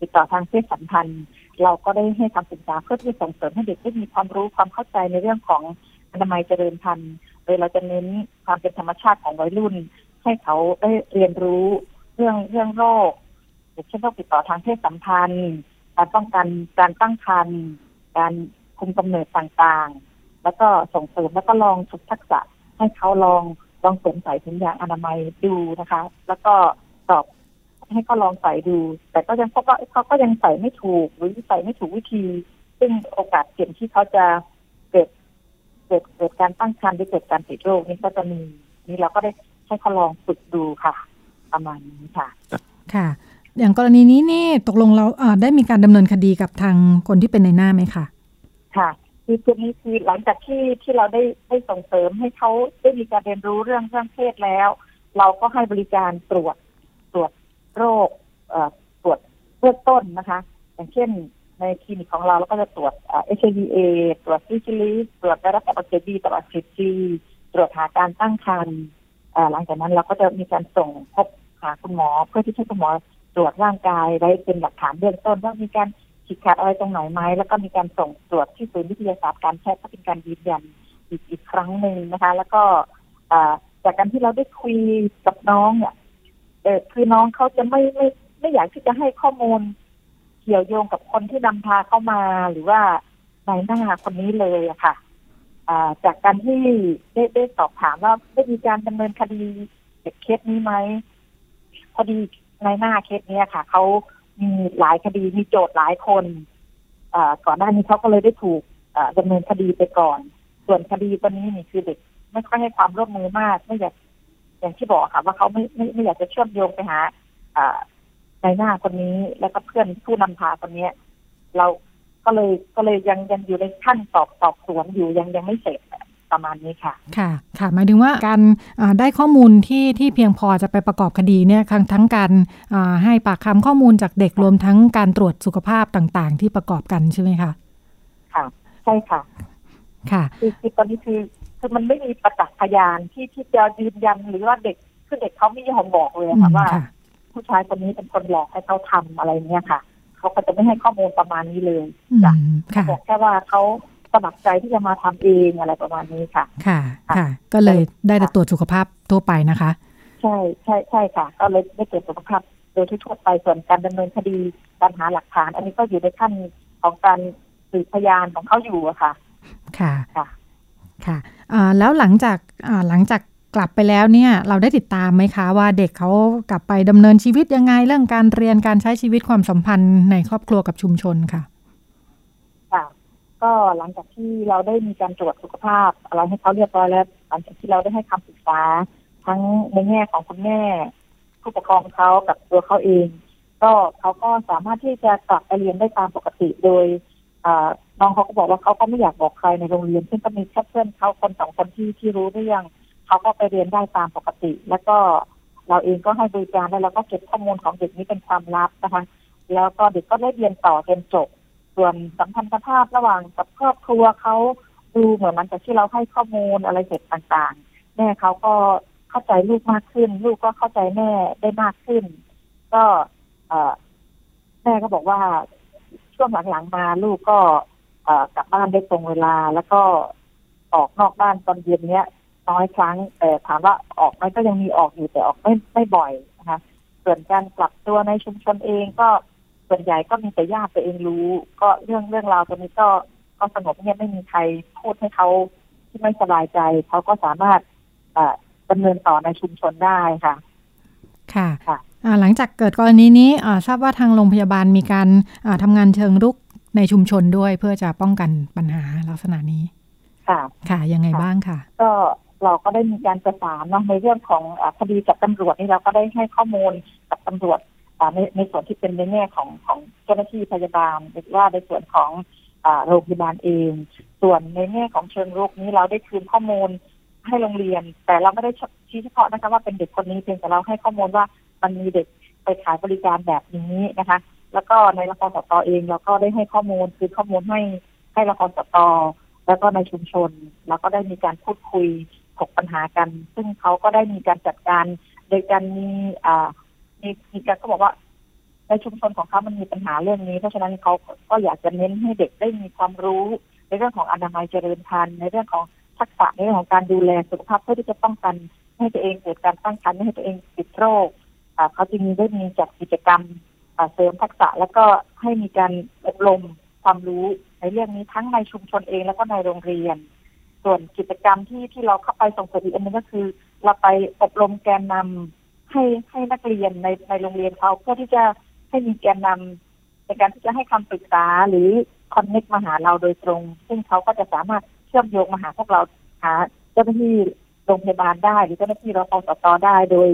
ติดต่อทางเพศสัมพันธ์ เราก็ได้ให้คำปรึกษาเพื่อที่ส่งเสริมให้เด็กได้มีความรู้ความเข้าใจในเรื่องของอนามัยเจริญพันธุ์โดยเราจะเน้นความเป็นธรรมชาติของวัยรุ่น ให้เขาได้เรียนรู้เรื่องเรื่องโรคเช่นโรคติดต่อทางเพศสัมพันธ์ การป้องกันการตั้งครรภ์การคุมกำเนิดต่างๆ แล้วก็ส่งเสริมแล้วก็ลองฝึกทักษะ ให้เขาลองลองสวมใส่ถุงยางอนามัยดูนะคะ แล้วก็สอบให้เขาลองใส่ดู แต่ก็ยังพบว่าเขาก็ยังใส่ไม่ถูกหรือใส่ไม่ถูกวิธี ซึ่งโอกาสเสี่ยงที่เขาจะเกิดเกิดเกิดการตั้งครรภ์หรือเกิดการติดโรคนี่ก็จะมีนี่เราก็ได้ให้เขาลองฝึกดูค่ะ ประมาณนี้ค่ะ ค่ะ อย่างกรณีนี้นี่ตกลงเราอ่าได้มีการดำเนินคดีกับทางคนที่เป็นในหน้าไหมคะค่ะ คือจุดนี้คือหลังจากที่ที่เราได้ได้ส่งเสริมให้เขาได้มีการเรียนรู้เรื่องเรื่องเพศแล้ว เราก็ให้บริการตรวจตรวจโรคเอ่อตรวจเบื้องต้นนะคะ อย่างเช่นในคลินิกของเราเราก็จะตรวจ HIV เอตรวจซิฟิลิสตรวจไวรัสตับอักเสบบีตับอักเสบซีตรวจหาการตั้งครรภ์หลังจากนั้นเราก็จะมีการส่งพบหาคุณหมอ เพื่อที่ให้คุณหมอตรวจร่างกายไว้เป็นหลักฐานเบื้องต้นว่ามีการ ฉีกขาดอะไรตรงไหนไหมแล้วก็มีการส่งตรวจที่ศูนย์วิทยาศาสตร์การแพทย์ก็เป็นการยืนยันอีกอีกครั้งหนึ่งนะคะ แล้วก็จากการที่เราได้คุยกับน้องเนี่ยเออคือน้องเขาจะไม่ไม่ไม่อยากที่จะให้ข้อมูล เกี่ยวโยงกับคนที่นำพาเข้ามาหรือว่านายหน้าคนนี้เลยอะค่ะอ่าจากการที่ได้ได้สอบถามว่าได้มีการดำเนินคดีเด็กเคสนี้ไหมพอดีในหน้าเคสเนี้ยค่ะเขา มีหลายคดีมีโจทย์หลายคนก่อนหน้านี้เขาก็เลยได้ถูกดำเนินคดีไปก่อน ส่วนคดีตัวนี้นี่คือเด็กไม่ค่อยให้ความร่วมมือมากไม่อยากอย่างที่บอกค่ะว่าเขาไม่ไม่ไม่อยากจะเชื่อมโยงไปหาอในหน้าคนนี้แล้วก็เพื่อนผู้นำพาคนเนี้ยเราก็เลยก็เลยยังยังอยู่ในขั้นสอบสอบสวนอยู่ยังยังไม่เสร็จ ประมาณนี้ค่ะ ค่ะ ค่ะ หมายถึงว่าการอ่าได้ข้อมูลที่ที่เพียงพอจะไปประกอบคดีเนี่ยทั้งทั้งการอ่าให้ปากคำข้อมูลจากเด็กรวมทั้งการตรวจสุขภาพต่างๆ ที่ประกอบกันใช่ไหมคะ ค่ะ ใช่ค่ะ ค่ะคือคือตอนนี้คือคือมันไม่มีประจักษ์พยานที่ที่จะยืนยันหรือว่าเด็กคือเด็กเขาไม่ยอมบอกเลยอืค่ะมว่าค่ะผู้ชายคนนี้เป็นคนหลอกให้เขาทำอะไรเงี้ยค่ะเขาก็จะไม่ให้ข้อมูลประมาณนี้เลยอืมเขาค่ะบอกแค่ว่าเขา สมัครใจที่จะมาทำเองอะไรประมาณนี้ค่ะ ค่ะ ค่ะ ก็เลยได้แต่ตรวจสุขภาพทั่วไปนะคะ ใช่ใช่ใช่ค่ะ ก็เลยได้เกิดสุขภาพโดยทั่วๆไปส่วนการดำเนินคดีการหาหลักฐาน อันนี้ก็อยู่ในขั้นของการสืบพยานของเขาอยู่อะค่ะ ค่ะ ค่ะ ค่ะอ่าแล้วหลังจากอ่าหลังจากกลับไปแล้วเนี่ย เราได้ติดตามไหมคะว่าเด็กเขากลับไปดำเนินชีวิตยังไงเรื่องการเรียนการใช้ชีวิตความสัมพันธ์ในครอบครัวกับชุมชนค่ะค่ะ ก็หลังจากที่เราได้มีการตรวจสุขภาพอะไรให้เขาเรียบร้อยแล้วหลังจากที่เราได้ให้คำปรึกษา ทั้งในแง่ของคุณแม่ผู้ปกครองเขากับตัวเขาเอง ก็เขาก็สามารถที่จะกลับไปเรียนได้ตามปกติโดยน้องเขาก็บอกว่าเขาก็ไม่อยากบอกใครในโรงเรียน ซึ่งก็มีแค่เพื่อนเขาคนสองคนที่ที่รู้เรื่องเขาก็ไปเรียนได้ตามปกติ แล้วก็เราเองก็ให้บริการแล้วเราก็เก็บข้อมูลของเด็กนี้เป็นความลับนะคะ แล้วก็เด็กก็ได้เรียนต่อจนจบ ส่วนสัมพันธภาพระหว่างกับครอบครัวเขาดูเหมือนมันจากที่เราให้ข้อมูลอะไรเสร็จต่างๆ แม่เขาก็เข้าใจลูกมากขึ้น ลูกก็เข้าใจแม่ได้มากขึ้น ก็เอแม่ก็บอกว่าช่วงหลังๆมาลูกก็เอกลับบ้านได้ตรงเวลา แล้วก็ออกนอกบ้านตอนเย็นเนี้ยน้อยครั้งแต่ถามว่าออกไหมก็ยังมีออกอยู่แต่ออกไม่ไม่บ่อยนะคะส่วนการกลับตัวในชุมชนเองก็ ส่วนใหญ่ก็มีแต่ญาติตัวเองรู้ ก็เรื่องเรื่องราวตรงนี้ก็ก็สงบเงียบไม่มีใครพูดให้เขาที่ไม่สบายใจเขาก็สามารถเอ่อดำเนินต่อในชุมชนได้ค่ะ ค่ะค่ะอ่าหลังจากเกิดกรณีนี้อ่าทราบว่าทางโรงพยาบาลมีการอ่าทำงานเชิงรุกในชุมชนด้วยเพื่อจะป้องกันปัญหาลักษณะนี้ ค่ะ ค่ะ ยังไงค่ะบ้างค่ะ ก็เราก็ได้มีการประสานเนาะในเรื่องของอาคดีกับตำรวจนี่เราก็ได้ให้ข้อมูลกับตำรวจอ่า ในในส่วนที่เป็นในแง่ของของเจ้าหน้าที่พยาบาลหรือว่าในส่วนของโรงพยาบาลเอง ส่วนในแง่ของเชิงรุกนี้เราได้คืนข้อมูลให้โรงเรียน แต่เราไม่ได้ชี้เฉพาะนะคะว่าเป็นเด็กคนนี้เพียงแต่เราให้ข้อมูลว่ามันมีเด็กไปขายบริการแบบนี้นะคะ แล้วก็ในละครสตอเองเราก็ได้ให้ข้อมูลคือข้อมูลให้ให้ละครสตอแล้วก็ในชุมชนเราก็ได้มีการพูดคุยถกปัญหากัน ซึ่งเขาก็ได้มีการจัดการ โดยการมีอ่า มีมีการก็บอกว่า ในชุมชนของเขามันมีปัญหาเรื่องนี้ เพราะฉะนั้นเขาก็อยากจะเน้นให้เด็กได้มีความรู้ในเรื่องของอนามัยเจริญพันธุ์ในเรื่องของทักษะในเรื่องของการดูแลสุขภาพเพื่อที่จะป้องกันให้ตัวเองเกิดการตั้งครรภ์ไม่ให้ตัวเองติดโรคเขาจึงได้มีจัดกิจกรรมเสริมทักษะแล้วก็ให้มีการอบรมความรู้ในเรื่องนี้ทั้งในชุมชนเองแล้วก็ในโรงเรียน ส่วนกิจกรรมที่ที่เราเข้าไปส่งเสริมอีกอันนึงก็คือ เราไปอบรมแกนนำ ให้ให้นักเรียนในในโรงเรียนเขาเพื่อที่จะให้มีแกนนำในการที่จะให้คำปรึกษาหรือคอนเน็กมาหาเราโดยตรง ซึ่งเขาก็จะสามารถเชื่อมโยงมาหาพวกเราหาเจ้าหน้าที่โรงพยาบาลได้ หรือเจ้าหน้าที่รพสตได้โดย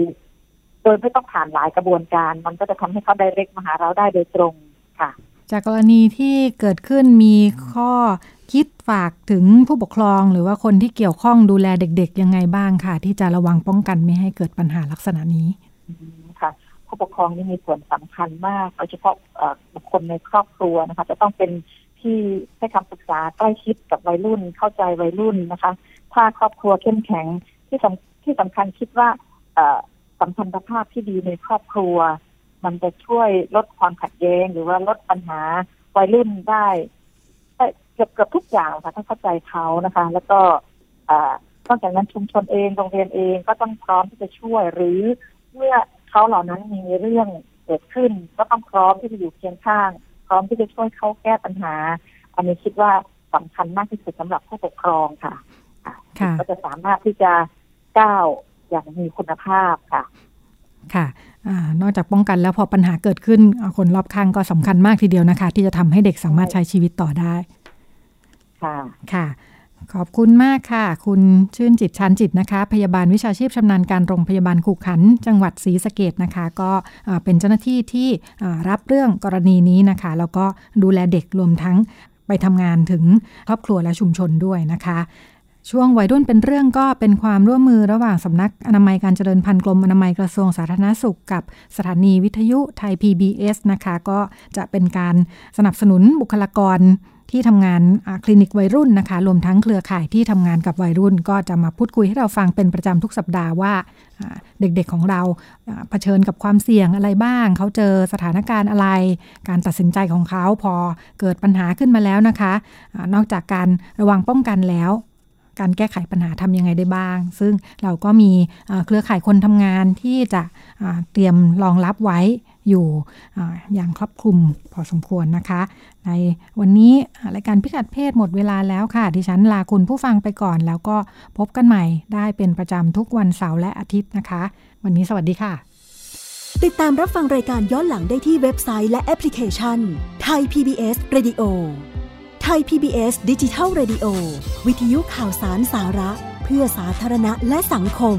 โดยไม่ต้องผ่านหลายกระบวนการ มันก็จะทำให้เขาได้เร็กมาหาเราได้โดยตรงค่ะ จากกรณีที่เกิดขึ้นมีข้อ คิดฝากถึงผู้ปกครองหรือว่าคนที่เกี่ยวข้องดูแลเด็กๆ ยังไงบ้างค่ะ ที่จะระวังป้องกันไม่ให้เกิดปัญหาลักษณะนี้ค่ะผู้ปกครองนี่มีส่วนสำคัญมากโดยเฉพาะบุคคลในครอบครัวนะคะ จะต้องเป็นที่ให้คำปรึกษาใกล้ชิดกับวัยรุ่นเข้าใจวัยรุ่นนะคะ ถ้าครอบครัวเข้มแข็งที่สำที่สำคัญคิดว่าสัมพันธภาพที่ดีในครอบครัว มันจะช่วยลดความขัดแย้งหรือว่าลดปัญหาวัยรุ่นได้ กือบเกือบทุกอย่างค่ะถ้าเข้าใจเขานะคะ แล้วก็เอ่อนอกจากนั้นชุมชนเองโรงเรียนเองก็ต้องพร้อมที่จะช่วย หรือเมื่อเขาเหล่านั้นมีเรื่องเกิดขึ้น ก็ต้องพร้อมที่จะอยู่เคียงข้าง พร้อมที่จะช่วยเขาแก้ปัญหา อันนี้คิดว่าสำคัญมากที่สุดสำหรับผู้ปกครองค่ะค่ะก็จะสามารถที่จะก้าวอย่างมีคุณภาพค่ะ ค่ะอานอกจากป้องกันแล้วพอปัญหาเกิดขึ้นอ่าคนรอบข้างก็สำคัญมากทีเดียวนะคะ ที่จะทำให้เด็กสามารถใช้ชีวิตต่อได้ ค่ะค่ะ ขอบคุณมากค่ะ คุณชื่นจิตชันจิตนะคะ พยาบาลวิชาชีพชำนาญการโรงพยาบาลขุขัน จังหวัดศรีสะเกดนะคะ ก็เป็นเจ้าหน้าที่ที่รับเรื่องกรณีนี้นะคะ แล้วก็ดูแลเด็กรวมทั้งไปทำงานถึงครอบครัวและชุมชนด้วยนะคะช่วงวัยรุ่นเป็นเรื่องก็เป็นความร่วมมือระหว่างสำนักอนามัยการเจริญพันธุ์กรมอนามัยกระทรวงสาธารณสุขกับสถานีวิทยุไทย PBS นะคะ ก็จะเป็นการสนับสนุนบุคลากร ที่ทำงานคลินิกวัยรุ่นนะคะ รวมทั้งเครือข่ายที่ทำงานกับวัยรุ่น ก็จะมาพูดคุยให้เราฟังเป็นประจำทุกสัปดาห์ว่าเด็กๆของเราาเผชิญกับความเสี่ยงอะไรบ้าง เขาเจอสถานการณ์อะไร การตัดสินใจของเขาพอเกิดปัญหาขึ้นมาแล้วนะคะอนอกจากการระวังป้องกันแล้วการแก้ไขปัญหาทำยังไงได้บ้าง ซึ่งเราก็มีเครือข่ายคนทำงานที่จะเตรียมรองรับไว้ อยู่อาอย่างครอบคลุมพอสมควรนะคะ ในวันนี้รายการพิกัดเพศหมดเวลาแล้วค่ะ ดิฉันลาคุณผู้ฟังไปก่อน แล้วก็พบกันใหม่ได้เป็นประจำทุกวันเสาร์และอาทิตย์นะคะ วันนี้สวัสดีค่ะ ติดตามรับฟังรายการย้อนหลังได้ที่เว็บไซต์และแอปพลิเคชันไทย PBS Radio ไทย PBS ดิจิทัล Radio วิทยุข่าวสารสาระ เพื่อสาธารณะและสังคม